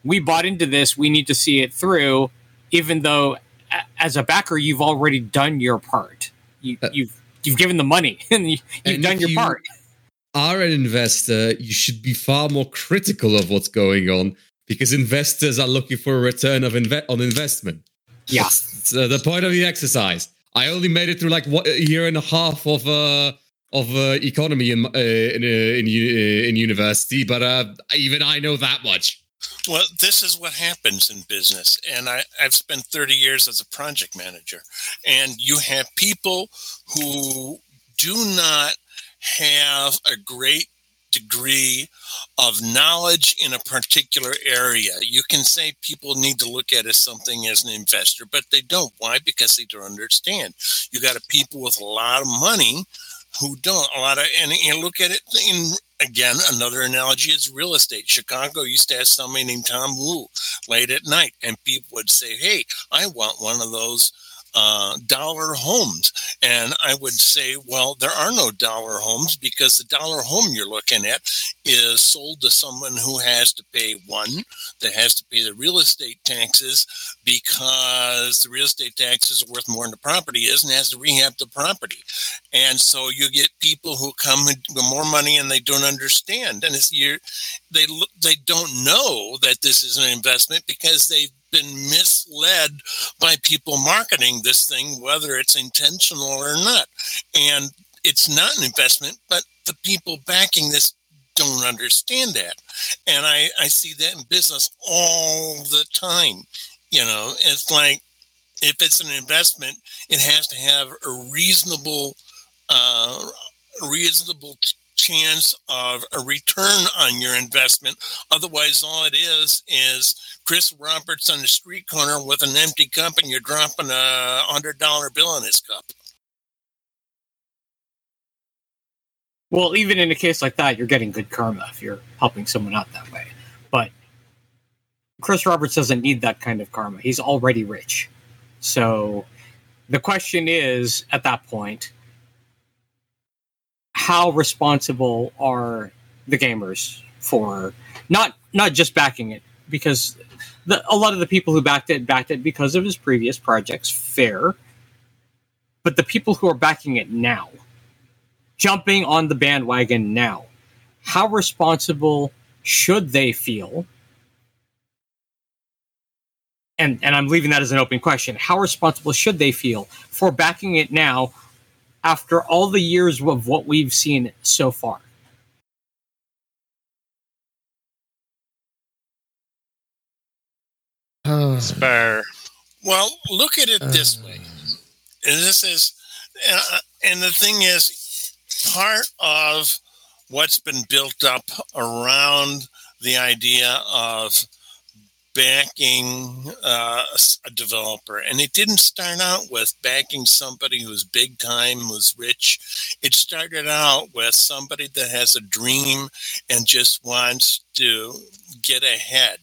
we bought into this, we need to see it through, even though as a backer you've already done your part. You, Uh, you've given the money and you, you've And done your you- part. are an investor you should be far more critical of what's going on because investors are looking for a return of inve- on investment Yeah. Uh, the point of the exercise. I only made it through like what a year and a half of uh of uh, economy in uh, in uh, in, uh, in university, but uh, even I know that much. Well, this is what happens in business. And I, I've spent 30 years as a project manager. And you have people who do not have a great degree of knowledge in a particular area. You can say people need to look at it as something as an investor, but they don't. Why? Because they don't understand. You got people with a lot of money who don't. A lot of, and you look at it in again, another analogy is real estate. Chicago used to have somebody named Tom Vu late at night, and people would say, Hey, I want one of those uh, dollar homes. And I would say, Well, there are no dollar homes because the dollar home you're looking at is sold to someone who has to pay one, that has to pay the real estate taxes because the real estate taxes are worth more than the property is and has to rehab the property. And so you get people who come with more money and they don't understand, and it's you they they don't know that this is an investment because they've been misled by people marketing this thing, whether it's intentional or not. And it's not an investment, but the people backing this don't understand that. And I, I see that in business all the time. You know, it's like if it's an investment, it has to have a reasonable, uh, reasonable chance of a return on your investment. Otherwise, all it is is Chris Roberts on the street corner with an empty cup, and you're dropping a hundred dollar bill in his cup. Well, even in a case like that, you're getting good karma if you're helping someone out that way. But Chris Roberts doesn't need that kind of karma. He's already rich. So the question is at that point, how responsible are the gamers for not not just backing it because the, a lot of the people who backed it backed it because of his previous projects fair but the people who are backing it now jumping on the bandwagon now how responsible should they feel and and I'm leaving that as an open question how responsible should they feel for backing it now after all the years of what we've seen so far. Spare. Well, look at it this way. And this is, uh, and the thing is, part of what's been built up around the idea of backing uh, a developer. And it didn't start out with backing somebody who's big time, who's rich. It started out with somebody that has a dream and just wants to get ahead.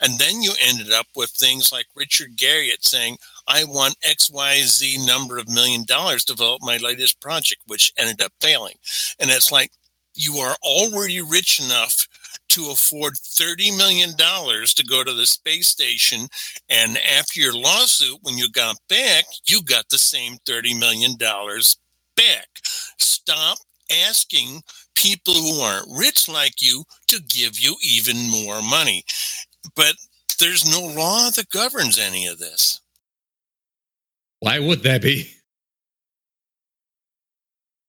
And then you ended up with things like Richard Garriott saying, I want XYZ number of million dollars to develop my latest project, which ended up failing. And it's like, you are already rich enough to afford $30 million to go to the space station. And after your lawsuit, when you got back, you got the same $30 million back. Stop asking people who aren't rich like you to give you even more money. But there's no law that governs any of this. Why would that be?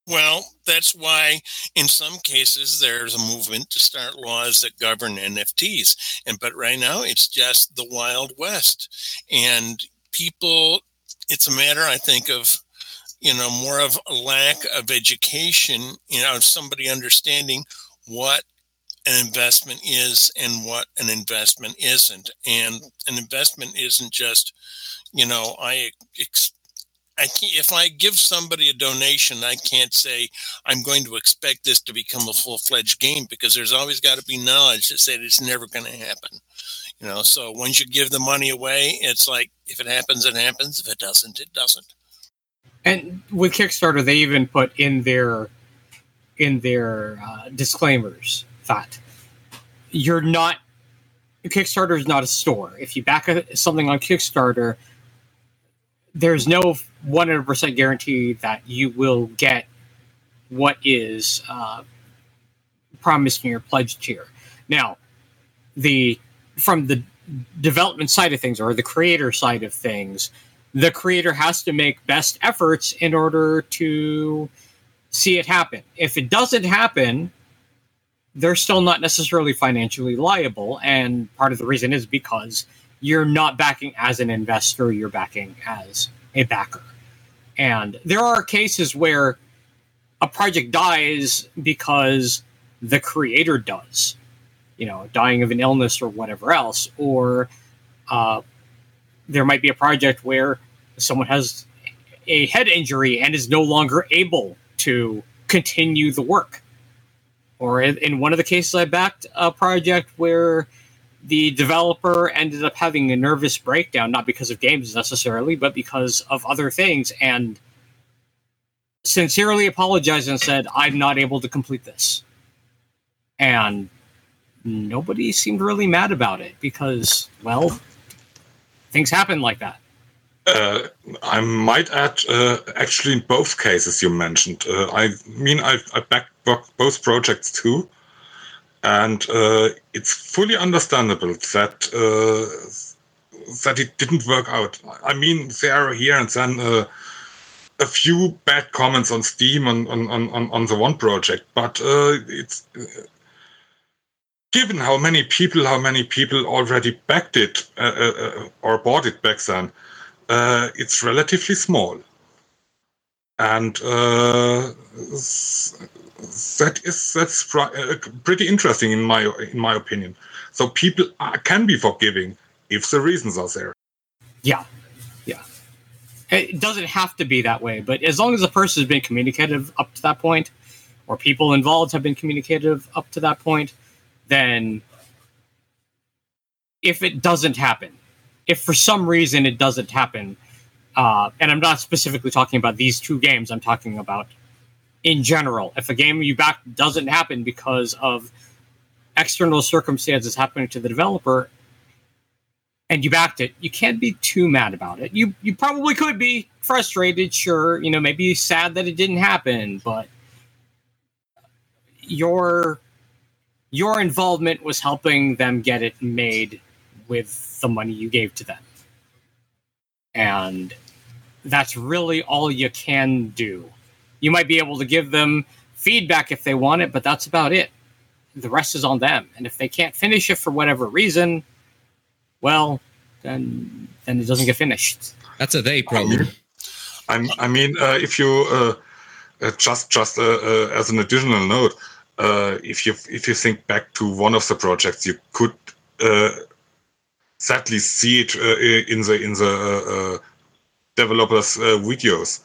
Well, that's why in some cases there's a movement to start laws that govern NFTs. And but right now it's just the Wild West. And people it's a matter, I think, of you know, more of a lack of education, you know, of somebody understanding what an investment is and what an investment isn't. And an investment isn't just, you know, I ex- I can't, if I give somebody a donation, I can't say I'm going to expect this to become a full fledged game because there's always got to be knowledge that said it's never going to happen. You know, so once you give the money away, it's like if it happens, it happens. If it doesn't, it doesn't. And with Kickstarter, they even put in their in their uh, disclaimers that you're not Kickstarter is not a store. If you back a, something on Kickstarter, there's no 100% guarantee that you will get what is uh, promised in your pledge tier. Now, the from the development side of things or the creator side of things, the creator has to make best efforts in order to see it happen. If it doesn't happen, they're still not necessarily financially liable. And part of the reason is because you're not backing as an investor, you're backing as a backer. And there are cases where a project dies because the creator does, you know, dying of an illness or whatever else. Or uh, there might be a project where someone has a head injury and is no longer able to continue the work. Or in one of the cases, I backed a project where the developer ended up having a nervous breakdown, not because of games necessarily, but because of other things, and sincerely apologized and said, I'm not able to complete this. And nobody seemed really mad about it because, well, things happen like that. Uh, I might add, uh, actually, in both cases you mentioned, uh, I mean, I, I backed both projects too and uh, it's fully understandable that uh, that it didn't work out. I mean, there are here and then uh, a few bad comments on Steam on on on, on, the one project, but uh, it's given how many people how many people already backed it uh, uh, or bought it back then, uh, it's relatively small, and that is that's uh, pretty interesting in my in my opinion. So people can be forgiving if the reasons are there. Yeah, yeah. It doesn't have to be that way, but as long as the person has been communicative up to that point, or people involved have been communicative up to that point, then if it doesn't happen, if for some reason it doesn't happen, uh, and I'm not specifically talking about these two games, I'm talking about in general. If a game you back doesn't happen because of external circumstances happening to the developer, and you backed it, you can't be too mad about it. You you probably could be frustrated, sure, you know, maybe sad that it didn't happen, but your your involvement was helping them get it made with the money you gave to them. And that's really all you can do. You might be able to give them feedback if they want it, but that's about it. The rest is on them. And if they can't finish it for whatever reason, well, then then it doesn't get finished. That's a they problem. I'm, I mean, uh, if you uh, uh, just just uh, uh, as an additional note, uh, if you if you think back to one of the projects, you could uh, sadly see it uh, in the in the uh, uh, developers' uh, videos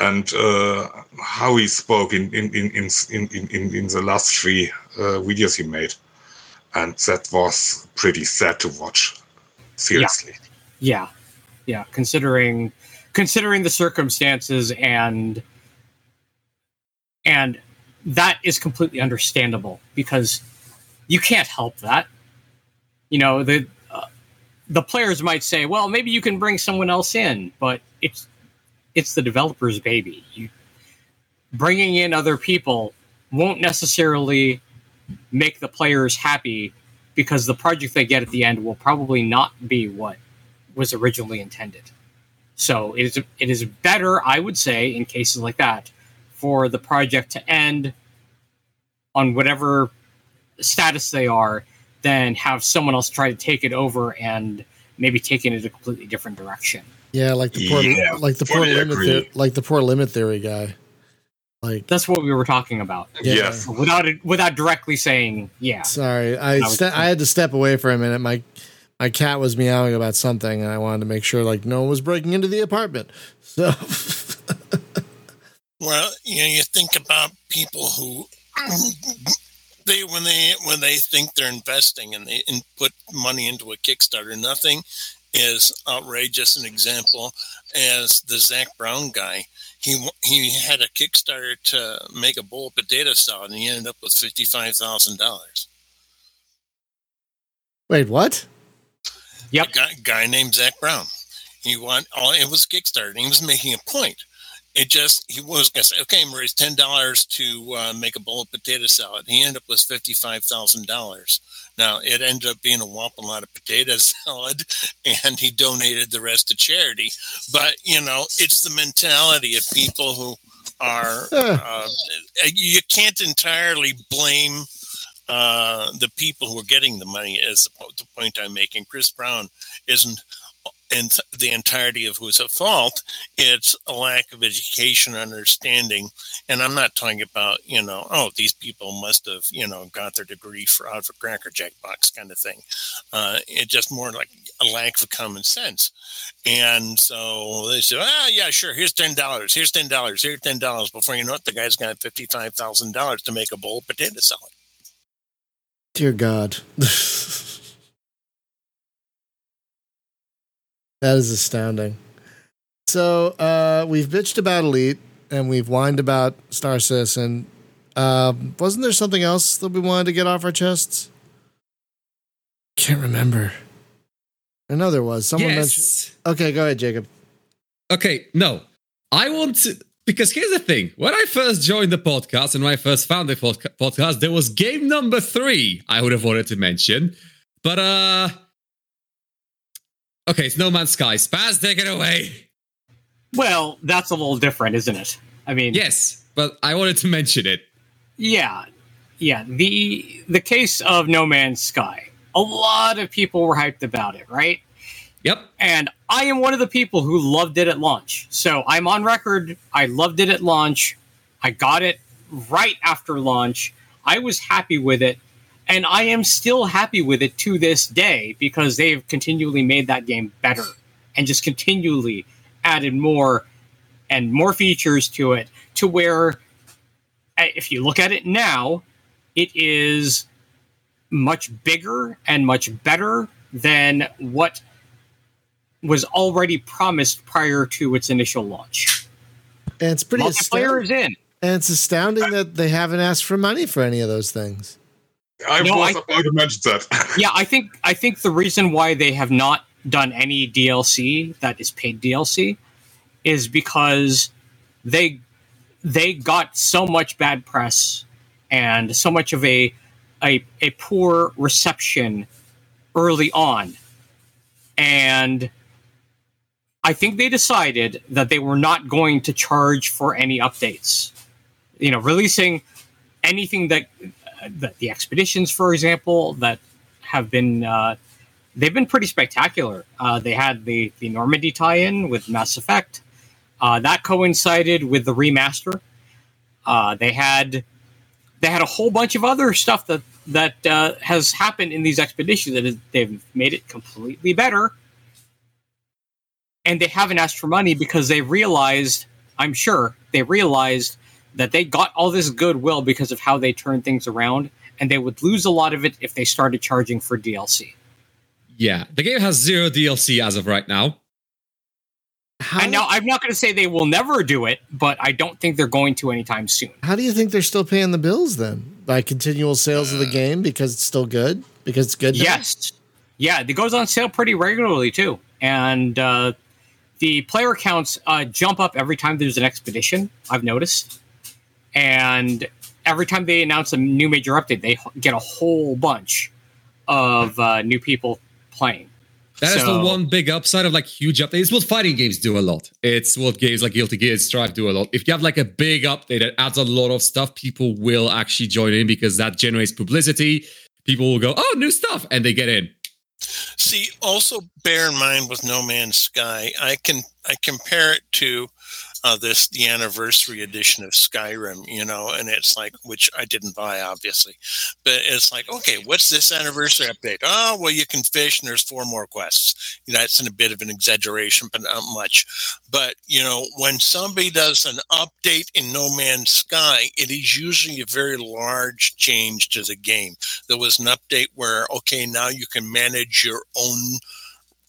and uh, how he spoke in in in in in, in, in the last three uh, videos he made, and that was pretty sad to watch. Seriously. Yeah. Yeah, considering considering the circumstances and and that is completely understandable because you can't help that. You know, the uh, the players might say, "Well, maybe you can bring someone else in," but it's it's the developer's baby. You bringing in other people won't necessarily make the players happy because the project they get at the end will probably not be what was originally intended. So it is it is better, I would say, in cases like that, for the project to end on whatever status they are, than have someone else try to take it over and maybe take it in a completely different direction. Yeah, like the poor, Yeah, like the poor limit, agree. the- like the poor limit theory guy. Like, That's what we were talking about, yeah. Yes. without it, without directly saying, "Yeah." Sorry, I ste- I had to step away for a minute. My my cat was meowing about something, and I wanted to make sure like no one was breaking into the apartment. So Well, you know, you think about people who they when they when they think they're investing and they in, put money into a Kickstarter, nothing is outrageous. An example as the Zack Brown guy. He he had a Kickstarter to make a bowl of potato salad, and he ended up with fifty five thousand dollars. wait, what? Yep. A guy, guy named Zack Brown. He want all it was Kickstarter. And he was making a point. It just he was going to say, okay, I'm raise ten dollars to uh, make a bowl of potato salad. He ended up with fifty five thousand dollars. Now it ended up being a whopping lot of potato salad, and he donated the rest to charity. But you know, it's the mentality of people who are. Uh, you can't entirely blame uh, the people who are getting the money is the point I'm making. Chris Brown isn't in the entirety of who's at fault. It's a lack of education, understanding, and I'm not talking about you know, oh, these people must have you know got their degree for out of a Cracker Jack box kind of thing. Uh, it's just more like a lack of common sense. And so they say, ah, yeah, sure. Here's ten dollars. Here's ten dollars. Here's ten dollars. Before you know it, the guy's got fifty-five thousand dollars to make a bowl of potato salad. Dear God. that is astounding. So uh, we've bitched about Elite and we've whined about Star Citizen. Um, wasn't there something else that we wanted to get off our chests? Can't remember. I know there was. Someone mentioned. Okay, go ahead, Jacob. Okay, no. I want to because here's the thing. When I first joined the podcast and when I first found the podca- podcast, there was game number three I would have wanted to mention. But uh Okay, it's No Man's Sky. Spaz, take it away. Well, that's a little different, isn't it? I mean, Yes, but I wanted to mention it. yeah, yeah. The the case of No Man's Sky. A lot of people were hyped about it, right? Yep. And I am one of the people who loved it at launch. So I'm on record. I loved it at launch. I got it right after launch. I was happy with it. And I am still happy with it to this day because they've continually made that game better and just continually added more and more features to it to where, uh, if you look at it now, it is much bigger and much better than what was already promised prior to its initial launch. And it's pretty Multiplayer astounding. is in. And it's astounding that they haven't asked for money for any of those things. I No, was I- about to mention that. Yeah, I think I think the reason why they have not done any DLC that is paid DLC is because they they got so much bad press and so much of a a, a poor reception early on. And I think they decided that they were not going to charge for any updates. You know, releasing anything that that the expeditions, for example, that have been uh, they've been pretty spectacular. Uh, they had the the Normandy tie-in with Mass Effect uh, that coincided with the remaster. Uh, they had they had a whole bunch of other stuff that that uh, has happened in these expeditions that is, they've made it completely better. And they haven't asked for money because they realized, I'm sure, they realized that they got all this goodwill because of how they turned things around, and they would lose a lot of it if they started charging for DLC. Yeah, the game has zero DLC as of right now. How, And now I'm not going to say they will never do it, but I don't think they're going to anytime soon. how do you think they're still paying the bills then? By continual sales of the game because it's still good? Because it's good? now? Yes. Yeah, it goes on sale pretty regularly too. And uh, the player counts uh, jump up every time there's an expedition, I've noticed. And every time they announce a new major update, they get a whole bunch of uh, new people playing. That is So- the one big upside of like huge updates. It's what fighting games do a lot. It's what games like Guilty Gear, Strive do a lot. If you have like a big update that adds a lot of stuff, people will actually join in because that generates publicity. People will go, "Oh, new stuff," and they get in. See, also bear in mind with No Man's Sky, I can I compare it to uh, this the anniversary edition of Skyrim, you know, and it's like which I didn't buy obviously, but it's like okay, what's this anniversary update? Oh, well, you can fish and there's four more quests. You know, it's in a bit of an exaggeration, but not much. But you know, when somebody does an update in No Man's Sky, it is usually a very large change to the game. There was an update where okay, now you can manage your own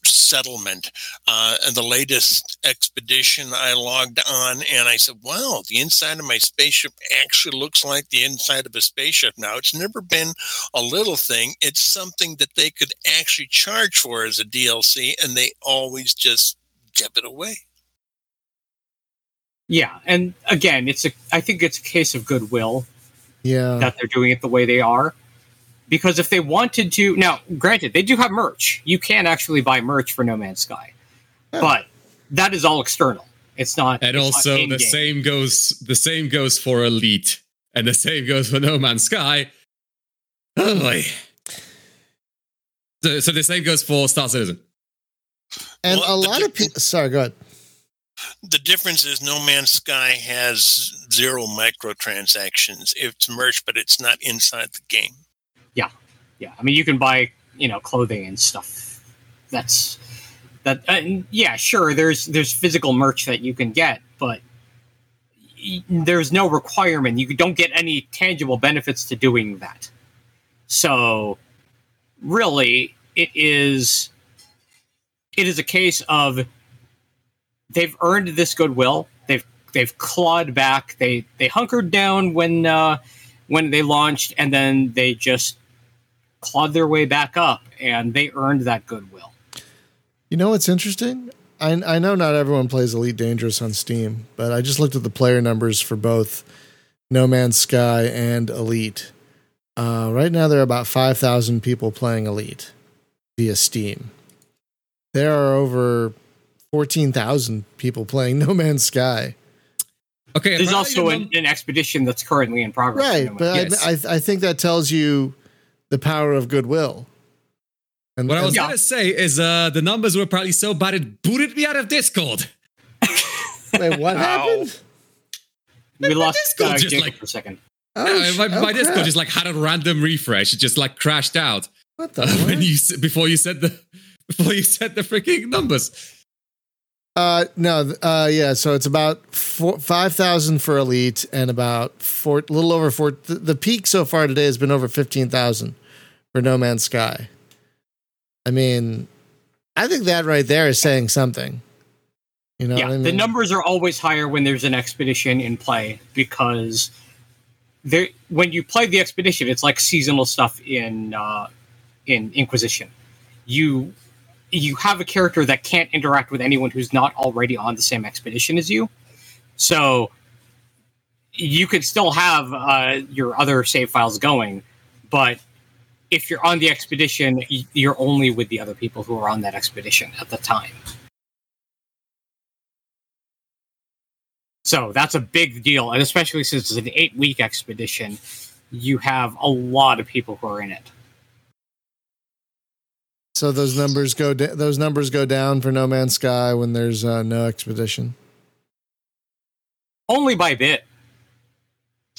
settlement. Uh, and the latest expedition, I logged on and I said, wow, the inside of my spaceship actually looks like the inside of a spaceship now. It's never been a little thing, it's something that they could actually charge for as a DLC, and they always just give it away. Yeah, and again, it's a I think it's a case of goodwill Yeah. that they're doing it the way they are. Because if they wanted to, now, granted, they do have merch. You can actually buy merch for No Man's Sky, but that is all external. It's not. And it's not also the same goes the same goes for Elite, and the same goes for No Man's Sky. Oh boy. So, so the same goes for Star Citizen. and Well, a the lot of people. Sorry, go ahead. The difference is No Man's Sky has zero microtransactions. It's merch, but it's not inside the game. Yeah, yeah. I mean, you can buy you know clothing and stuff. That's that. Yeah, sure. There's there's physical merch that you can get, but there's no requirement. You don't get any tangible benefits to doing that. So, really, it is it is a case of they've earned this goodwill. They've they've clawed back. They they hunkered down when uh, when they launched, and then they just clawed their way back up, and they earned that goodwill. You know what's interesting? I, I know not everyone plays Elite Dangerous on Steam, but I just looked at the player numbers for both No Man's Sky and Elite. Uh, right now, there are about 5,000 people playing Elite via Steam. There are over fourteen thousand people playing No Man's Sky. Okay, There's also an, an expedition that's currently in progress. Right, but Yes. I, I I think that tells you the power of goodwill. And, what I was Yeah. gonna say is uh the numbers were probably so bad it booted me out of Discord. wait, what Ow. happened? we lost Discord uh, just Jacob like- for a second. Oh, sh- my oh, my Discord just like had a random refresh. It just like crashed out what the uh, when you before you said the before you said the freaking numbers. Uh, no, uh, yeah. So it's about four, five thousand for elite, and about four, a little over four. The, the peak so far today has been over fifteen thousand for No Man's Sky. I mean, I think that right there is saying something. You know, yeah, I mean? the numbers are always higher when there's an expedition in play because there when you play the expedition, it's like seasonal stuff in uh, in Inquisition. You you have a character that can't interact with anyone who's not already on the same expedition as you, so you could still have uh, your other save files going, but if you're on the expedition, you're only with the other people who are on that expedition at the time. So that's a big deal, and especially since it's an eight-week expedition, you have a lot of people who are in it. So those numbers go. Da- those numbers go down for No Man's Sky when there's uh, no expedition. Only by bit.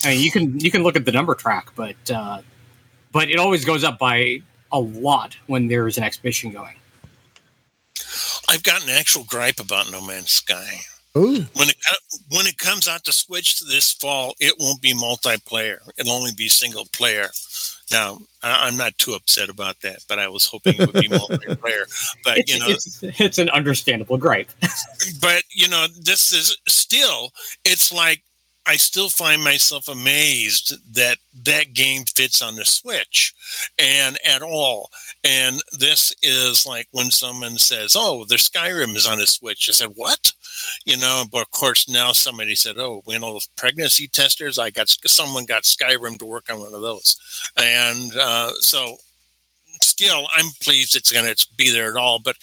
I mean, you can you can look at the number track, but uh, but it always goes up by a lot when there's an exhibition going. I've got an actual gripe about No Man's Sky. Ooh, When it when it comes out to Switch this fall, it won't be multiplayer. It'll only be single player. Now, I, I'm not too upset about that, but I was hoping it would be multiplayer. But It's, you know, it's it's an understandable gripe. but you know, this is still. It's like I still find myself amazed that that game fits on the Switch, and at all. And this is like when someone says, "Oh, the Skyrim is on the Switch." I said, "What?" You know. But of course, now somebody said, "Oh, you know, pregnancy testers." I got someone got Skyrim to work on one of those, and uh, so still, I'm pleased it's going to be there at all. But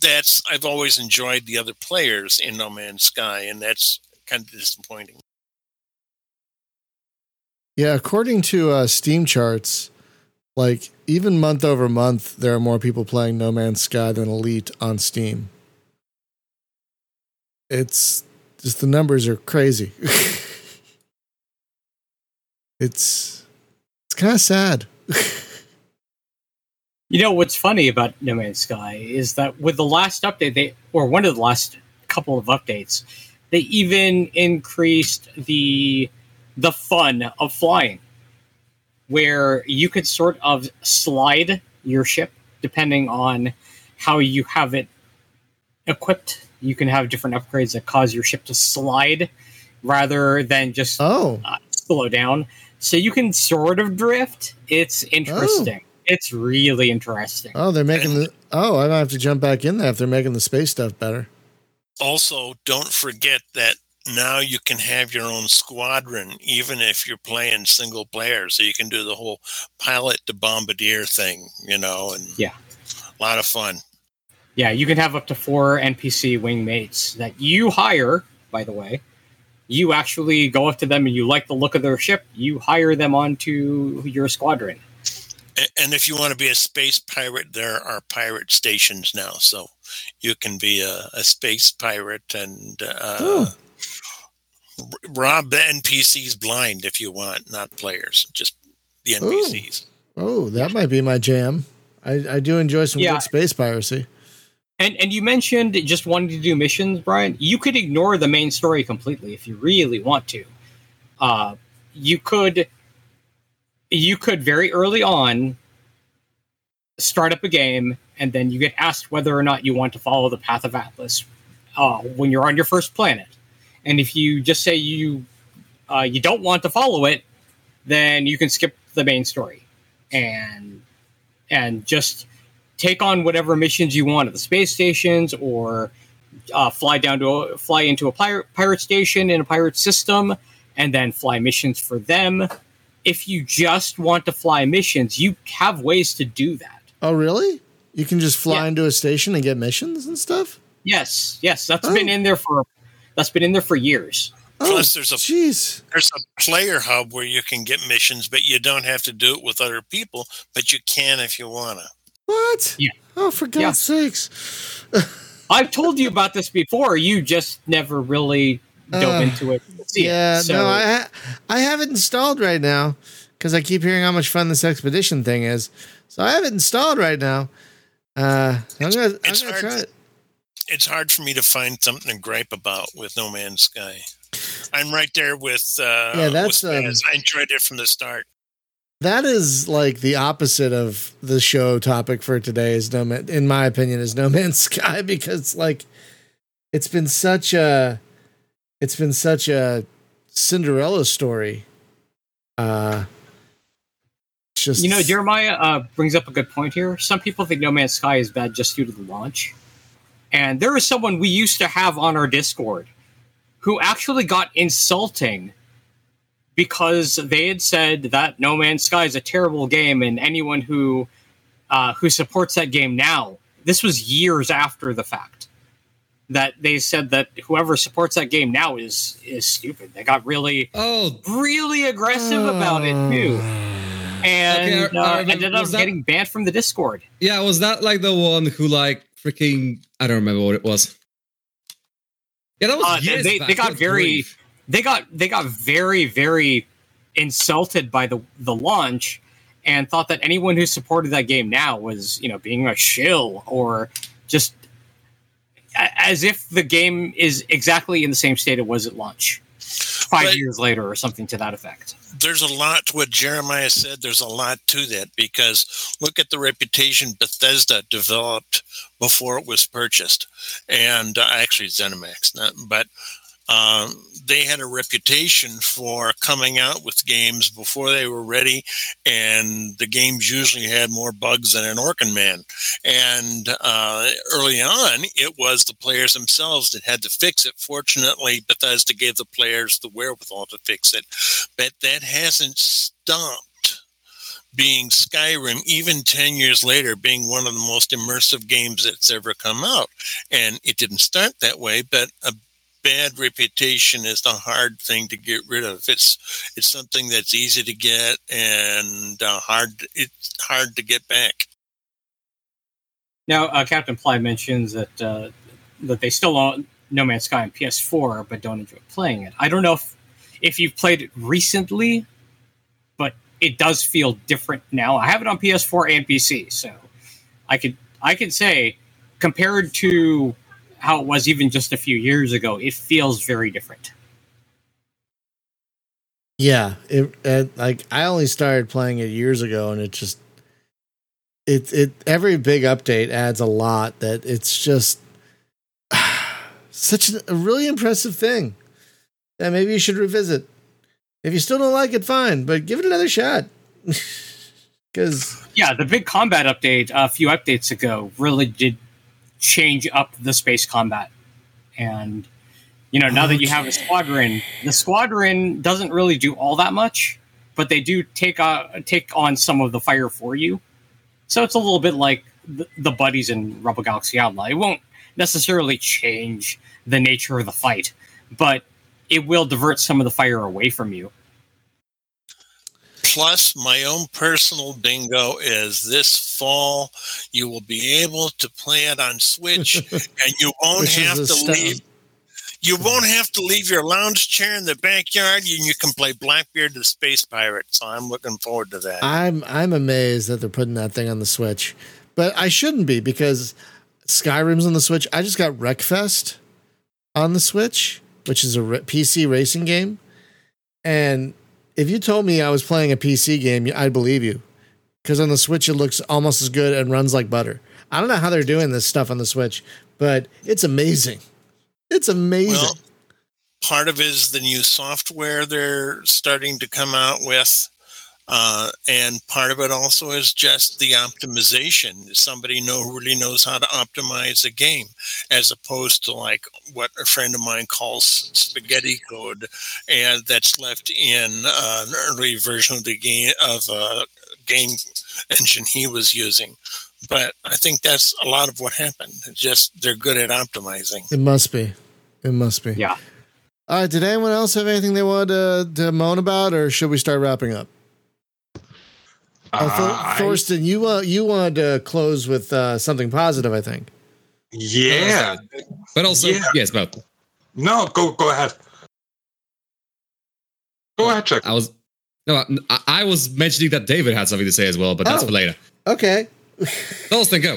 that's I've always enjoyed the other players in No Man's Sky, and that's kind of disappointing. yeah. According to uh, Steam charts, like even month over month, there are more people playing No Man's Sky than Elite on Steam. It's just the numbers are crazy. it's it's kind of sad. You know what's funny about No Man's Sky is that with the last update, they or one of the last couple of updates, they even increased the the fun of flying, where you could sort of slide your ship depending on how you have it equipped. You can have different upgrades that cause your ship to slide rather than just Oh, uh, slow down. So you can sort of drift. It's interesting. It's really interesting. oh, they're making the. Oh, I might have to jump back in there if they're making the space stuff better. Also, don't forget that now you can have your own squadron, even if you're playing single player. So you can do the whole pilot to bombardier thing, you know, and Yeah. a lot of fun. Yeah, you can have up to four NPC wingmates that you hire, by the way. You actually go up to them and you like the look of their ship, you hire them onto your squadron. A- And if you want to be a space pirate, there are pirate stations now. So you can be a, a space pirate and uh, rob the NPCs blind if you want, not players, just the NPCs. Oh, that might be my jam. I, I do enjoy some Yeah. good space piracy. And and you mentioned just wanting to do missions, Brian. You could ignore the main story completely if you really want to. Uh, you could you could very early on start up a game, and then you get asked whether or not you want to follow the path of Atlas uh, when you're on your first planet. And if you just say you uh, you don't want to follow it, then you can skip the main story and and just take on whatever missions you want at the space stations or uh, fly down to a, fly into a pirate, pirate station in a pirate system and then fly missions for them if you just want to fly missions you have ways to do that Oh, really? You can just fly Yeah. into a station and get missions and stuff? Yes, yes, that's Oh. been in there for that's been in there for years. Oh, Plus, there's a- Oh, jeez. There's a player hub where you can get missions, but you don't have to do it with other people, but you can if you wanna. What? Yeah. Oh, for God's sakes! I've told you about this before. You just never really dove Uh, into it. to see it. Yeah, So- no, I ha- I have it installed right now because I keep hearing how much fun this expedition thing is. So I have it installed right now. Uh, I'm gonna, I'm gonna hard. try it. It's hard for me to find something to gripe about with No Man's Sky. I'm right there with uh Yeah, that's, with um, I enjoyed it from the start. That is like the opposite of the show topic for today. Is no man, in my opinion, is No Man's Sky because like it's been such a it's been such a Cinderella story. Uh, just You know, Jeremiah uh, brings up a good point here. Some people think No Man's Sky is bad just due to the launch. And there is someone we used to have on our Discord who actually got insulting because they had said that No Man's Sky is a terrible game, and anyone who uh, who supports that game now, this was years after the fact, that they said that whoever supports that game now is is stupid. They got really Oh, really aggressive about it too and Okay, I- I uh, ended up that- getting banned from the Discord. yeah. Was that like the one who like freaking? I don't remember what it was. Yeah, that was Uh, years they- back. they got very- grief. They got they got very very insulted by the the launch and thought that anyone who supported that game now was you know being a shill or just as if the game is exactly in the same state it was at launch five But- years later or something to that effect. There's a lot to what Jeremiah said. There's a lot to that because look at the reputation Bethesda developed before it was purchased, and uh, actually ZeniMax, not, but um, they had a reputation for coming out with games before they were ready, and the games usually had more bugs than an Orkin Man. And uh, early on, it was the players themselves that had to fix it. Fortunately, Bethesda gave the players the wherewithal to fix it, but that hasn't stopped being Skyrim, even 10 years later, being one of the most immersive games that's ever come out. And it didn't start that way, but a bad reputation is the hard thing to get rid of. It's it's something that's easy to get and uh, hard it's hard to get back. Now, uh, Captain Ply mentions that uh, that they still own No Man's Sky on PS4, but don't enjoy playing it. I don't know if if you've played it recently, but it does feel different now. I have it on PS4 and PC, so I could I could say compared to how it was even just a few years ago, it feels very different. Yeah, it, it like I only started playing it years ago, and it just it it every big update adds a lot. That it's just such a really impressive thing that maybe you should revisit. If you still don't like it, fine, but give it another shot. Because Yeah, the big combat update a few updates ago really did change up the space combat. And you know, now that you have a squadron, the squadron doesn't really do all that much, but they do take uh, take on some of the fire for you. So it's a little bit like the, the buddies in Rebel Galaxy Outlaw. It won't necessarily change the nature of the fight, but it will divert some of the fire away from you. Plus, my own personal bingo is this fall you will be able to play it on Switch, and you won't have to leave. You won't have to leave your lounge chair in the backyard, and you can play Blackbeard the Space Pirate. So I'm looking forward to that. I'm I'm amazed that they're putting that thing on the Switch, but I shouldn't be because Skyrim's on the Switch. I just got Wreckfest on the Switch, which is a PC racing game, and if you told me I was playing a PC game, I'd believe you, because on the Switch it looks almost as good and runs like butter. I don't know how they're doing this stuff on the Switch, but it's amazing. It's amazing. Well, part of it is the new software they're starting to come out with. Uh, and part of it also is just the optimization. Somebody know really knows how to optimize a game, as opposed to like what a friend of mine calls spaghetti code, and that's left in uh, an early version of the game of a game engine he was using. but I think that's a lot of what happened. It's just they're good at optimizing. It must be. It must be. Yeah. All right. Did anyone else have anything they wanted to, to moan about, or should we start wrapping up? Uh, Thor- I- Thorsten, you uh, you wanted to close with uh, something positive, I think. yeah. But also, Yeah. yes, but No, go go ahead. Go ahead, Jack. I was no, I, I was mentioning that David had something to say as well, but that's Oh. for later. Okay. Thorsten, go.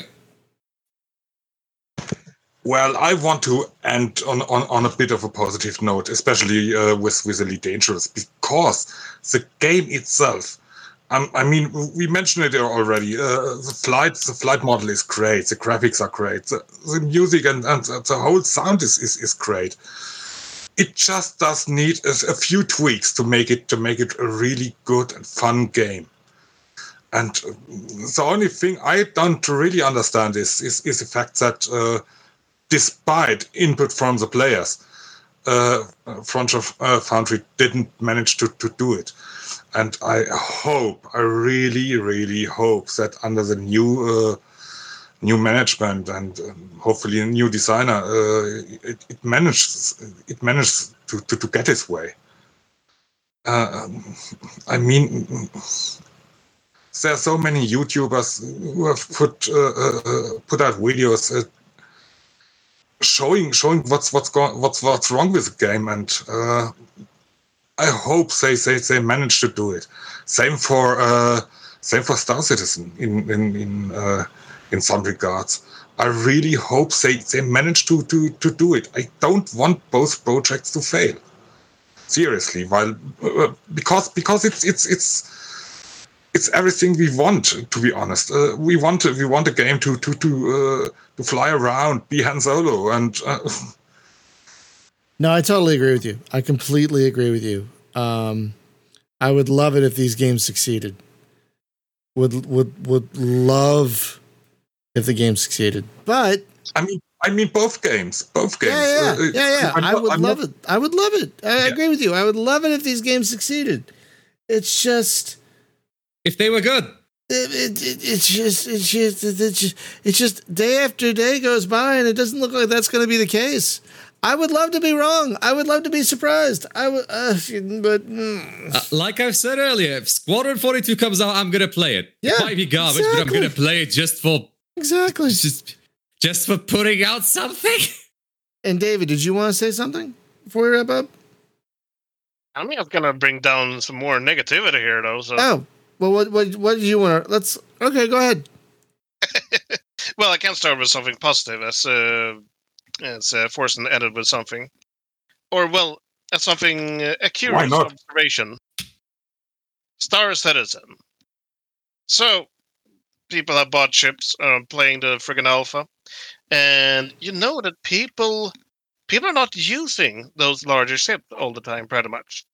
Well, I want to end on, on, on a bit of a positive note, especially uh, with with Elite Dangerous, because the game itself. Um, I mean, we mentioned it already. Uh, the flight, the flight model is great. The graphics are great. The, the music and, and the whole sound is, is, is great. It just does need a, a few tweaks to make it to make it a really good and fun game. And uh, the only thing I don't really understand is is, is the fact that. Uh, despite input from the players, uh, Front of uh, Foundry didn't manage to, to do it. And I hope, I really, really hope that under the new uh, new management and um, hopefully a new designer, uh, it, it manages it manages to, to, to get its way. Uh, I mean, there are so many YouTubers who have put uh, uh, uh, put out videos showing showing what's what's going what's what's wrong with the game and I hope they, they they manage to do it. Same for uh, same for Star Citizen in in in uh, in some regards. I really hope they, they manage to, to, to do it. I don't want both projects to fail. Seriously, while uh, because because it's it's it's it's everything we want. To be honest, uh, we want we want a game to to to uh, to fly around, be Han Solo, and uh, No, I totally agree with you. I completely agree with you. Um, I would love it if these games succeeded. Would would would love if the game succeeded. But I mean I mean both games, both games. yeah, yeah, Uh, yeah, yeah. I'm I would I'm love not- it. I would love it. I Yeah. agree with you. I would love it if these games succeeded. It's just If they were good, it, it, it, it's just it's just it's just it's just day after day goes by and it doesn't look like that's going to be the case. I would love to be wrong. I would love to be surprised. I would, uh, but mm, uh, like I've said earlier, if Squadron 42 comes out, I'm gonna play it. Yeah, it might be garbage, but I'm gonna play it just for exactly. just just for putting out something. And David, did you want to say something before we wrap up? I mean, I'm gonna bring down some more negativity here, though. So, Oh, well, what what what did you want to? Let's okay, go ahead. well, I can start with something positive, as uh, as uh, Thorsten ended with something, or well, something uh, a curious observation. Star Citizen. So, people have bought ships, uh, playing the friggin' alpha, and you know that people people are not using those larger ships all the time, pretty much.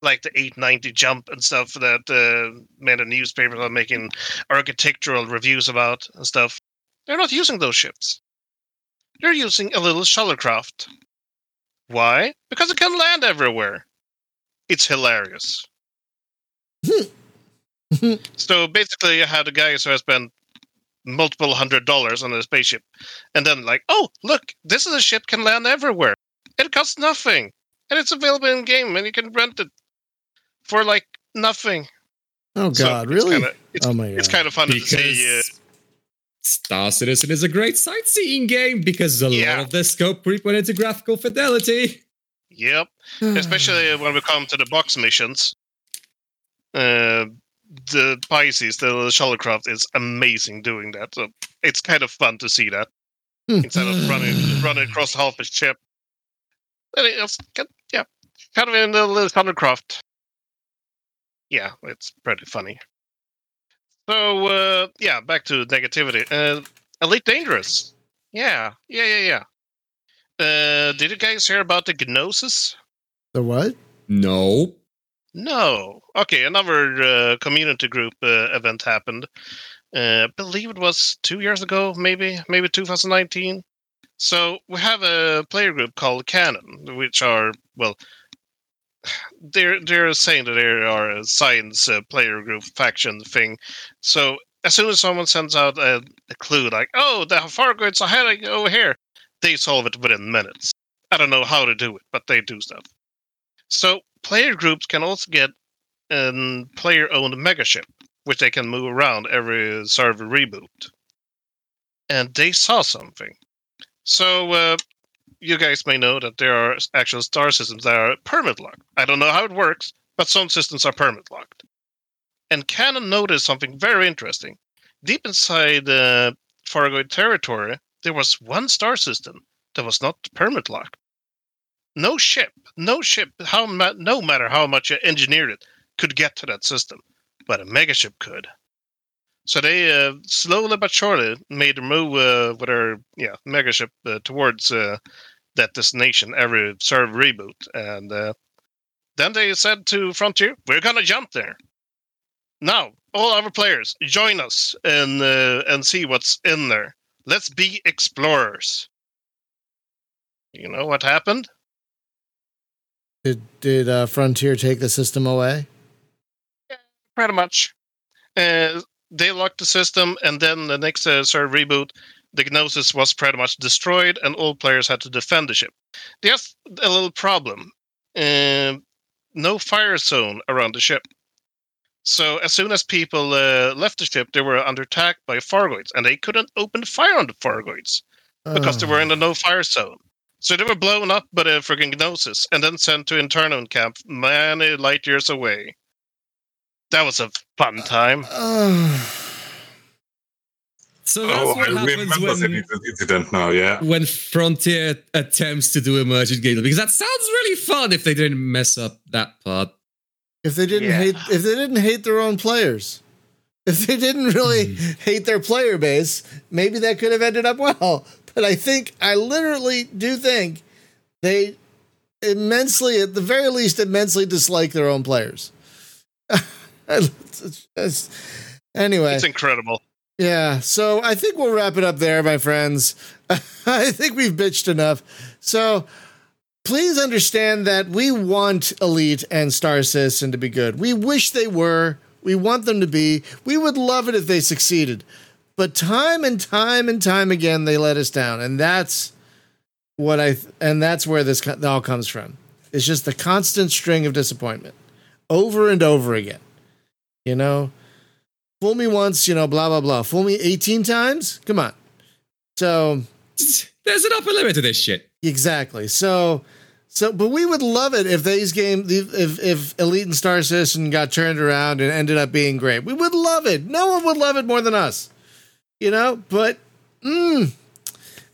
Like the 890 jump and stuff that uh, many newspapers are making architectural reviews about and stuff. They're not using those ships. They're using a little shuttlecraft. Why? Because it can land everywhere. It's hilarious. so basically, you had a guy who has spent multiple hundred dollars on a spaceship, and then like, oh look, this is a ship can land everywhere. It costs nothing, and it's available in game, and you can rent it for like nothing. Oh So God, it's really? kinda- it's, oh my God. it's kind of funny to see. Uh, because Star Citizen is a great sightseeing game because a Yeah. lot of the scope creep went into graphical fidelity. yep. especially when we come to the box missions. Uh, the Pisces, the shuttlecraft, is amazing doing that. So it's kind of fun to see that instead of running running across half a ship. And it's yeah, kind of in the little shuttlecraft. Yeah, it's pretty funny. So uh, yeah, back to negativity. Uh, Elite Dangerous. Yeah, yeah, yeah, yeah. Uh, did you guys hear about the Gnosis? the what? No. No. Okay, another uh, community group uh, event happened. Uh, I believe it was two years ago, maybe, maybe 2019. So we have a player group called Canonn, which are well, they're they're saying that they are a science uh, player group faction thing. So as soon as someone sends out a, a clue, like, "Oh, the Thargoids are heading over here," they solve it within minutes. I don't know how to do it, but they do stuff. So player groups can also get a player-owned megaship, which they can move around every server reboot. And they saw something. So uh, you guys may know that there are actual star systems that are permit locked. I don't know how it works, but some systems are permit locked. And Canonn noticed something very interesting. Deep inside the uh, territory, there was one star system that was not permit locked. No ship, no ship, how ma- no matter how much you engineered it, could get to that system, but a megaship could. So they uh, slowly but surely made a move uh, with their yeah megaship uh, towards uh, that destination every server reboot, and uh, then they said to Frontier, "We're gonna jump there." Now, all our players, join us and uh, and see what's in there. Let's be explorers. You know what happened? Did did uh, Frontier take the system away? Pretty much. Uh, they locked the system, and then the next uh, of reboot, the Gnosis was pretty much destroyed, and all players had to defend the ship. There's a little problem. Uh, no fire zone around the ship. So as soon as people uh, left the ship, they were under attack by Thargoids, and they couldn't open fire on the Thargoids because they were in the no fire zone. So they were blown up by the friggin' Gnosis and then sent to internment camp many light years away. That was a fun time. Uh, So that's Oh, what I happens remember when, that incident now. Yeah. when Frontier attempts to do emergent gameplay because that sounds really fun if they didn't mess up that part. if they didn't Yeah. hate, if they didn't hate their own players, if they didn't really hate their player base, maybe that could have ended up well. But I think, I literally do think they immensely, at the very least, immensely dislike their own players. It's just- anyway, It's incredible. Yeah, so I think we'll wrap it up there, my friends. I think we've bitched enough. So please understand that we want Elite and Star Citizen to be good. We wish they were. We want them to be. We would love it if they succeeded. But time and time and time again, they let us down. And that's what I, and that's where this co- all comes from. It's just the constant string of disappointment over and over again. You know? fool me once, you know, blah blah blah. Fool me eighteen times. Come on. So There's an upper limit to this shit. exactly. So so, but we would love it if these game, if if Elite and Star Citizen got turned around and ended up being great. We would love it. No one would love it more than us. You know, but mm.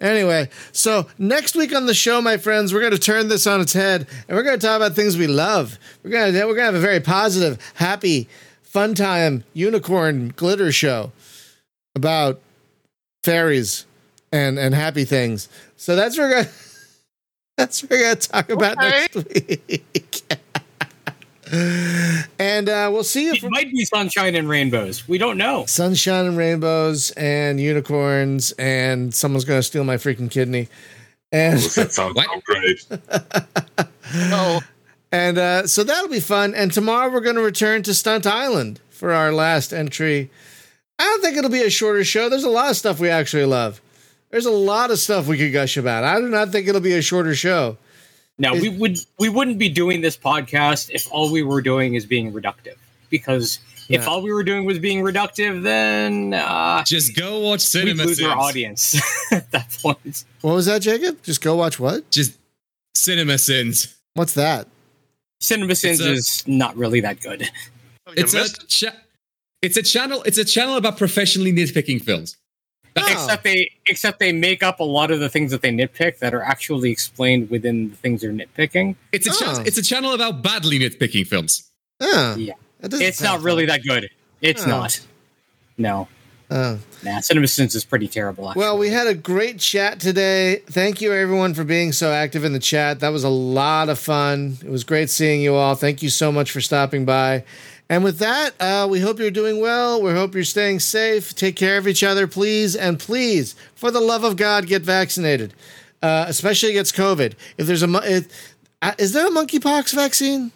anyway. So next week on the show, my friends, we're going to turn this on its head, and we're going to talk about things we love. We're going to we're going to have a very positive, happy, fun time unicorn glitter show about fairies and and happy things. So that's what we're gonna that's what we're gonna talk about Okay. next week. and uh, we'll see if It might be sunshine and rainbows. We don't know. sunshine and rainbows and unicorns and someone's gonna steal my freaking kidney. And That sounds What? so great. Oh, And uh, so that'll be fun. And tomorrow we're going to return to Stunt Island for our last entry. I don't think it'll be a shorter show. There's a lot of stuff we actually love. There's a lot of stuff we could gush about. I do not think it'll be a shorter show. Now It- we would we wouldn't be doing this podcast if all we were doing is being reductive. Because if Yeah. all we were doing was being reductive, then uh, Just go watch we'd Cinema lose our audience at that point. What was that, Jacob? Just go watch what? Just Cinema Sins. What's that? Cinema Sins a- is not really that good. It's a cha- it's a channel. It's a channel about professionally nitpicking films. Oh. Except they except they make up a lot of the things that they nitpick that are actually explained within the things they're nitpicking. It's a Oh. cha- it's a channel about badly nitpicking films. Oh, Yeah. It's not really fun. that good. It's Oh. not. No. Oh. Nah, Cinema Sins is pretty terrible. Actually. Well, we had a great chat today. Thank you, everyone, for being so active in the chat. That was a lot of fun. It was great seeing you all. Thank you so much for stopping by. And with that, uh, we hope you're doing well. We hope you're staying safe. Take care of each other, please. And please, for the love of God, get vaccinated, uh, especially against COVID. If there's a, mo- it, uh, is there a monkeypox vaccine?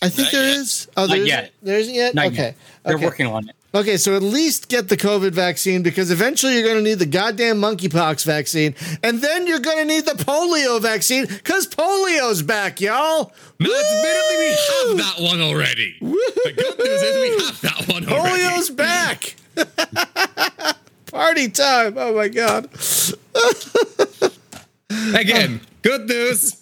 I think Not there yet. is. Oh, Not there isn't- yet. There isn't yet. Not okay. yet. They're okay. working on it. Okay, so at least get the COVID vaccine because eventually you're going to need the goddamn monkeypox vaccine, and then you're going to need the polio vaccine because polio's back, y'all. Now, admittedly, we have that one already. Woo! The good news is we have that one already. Polio's back. Party time! Oh my god. Again, good news.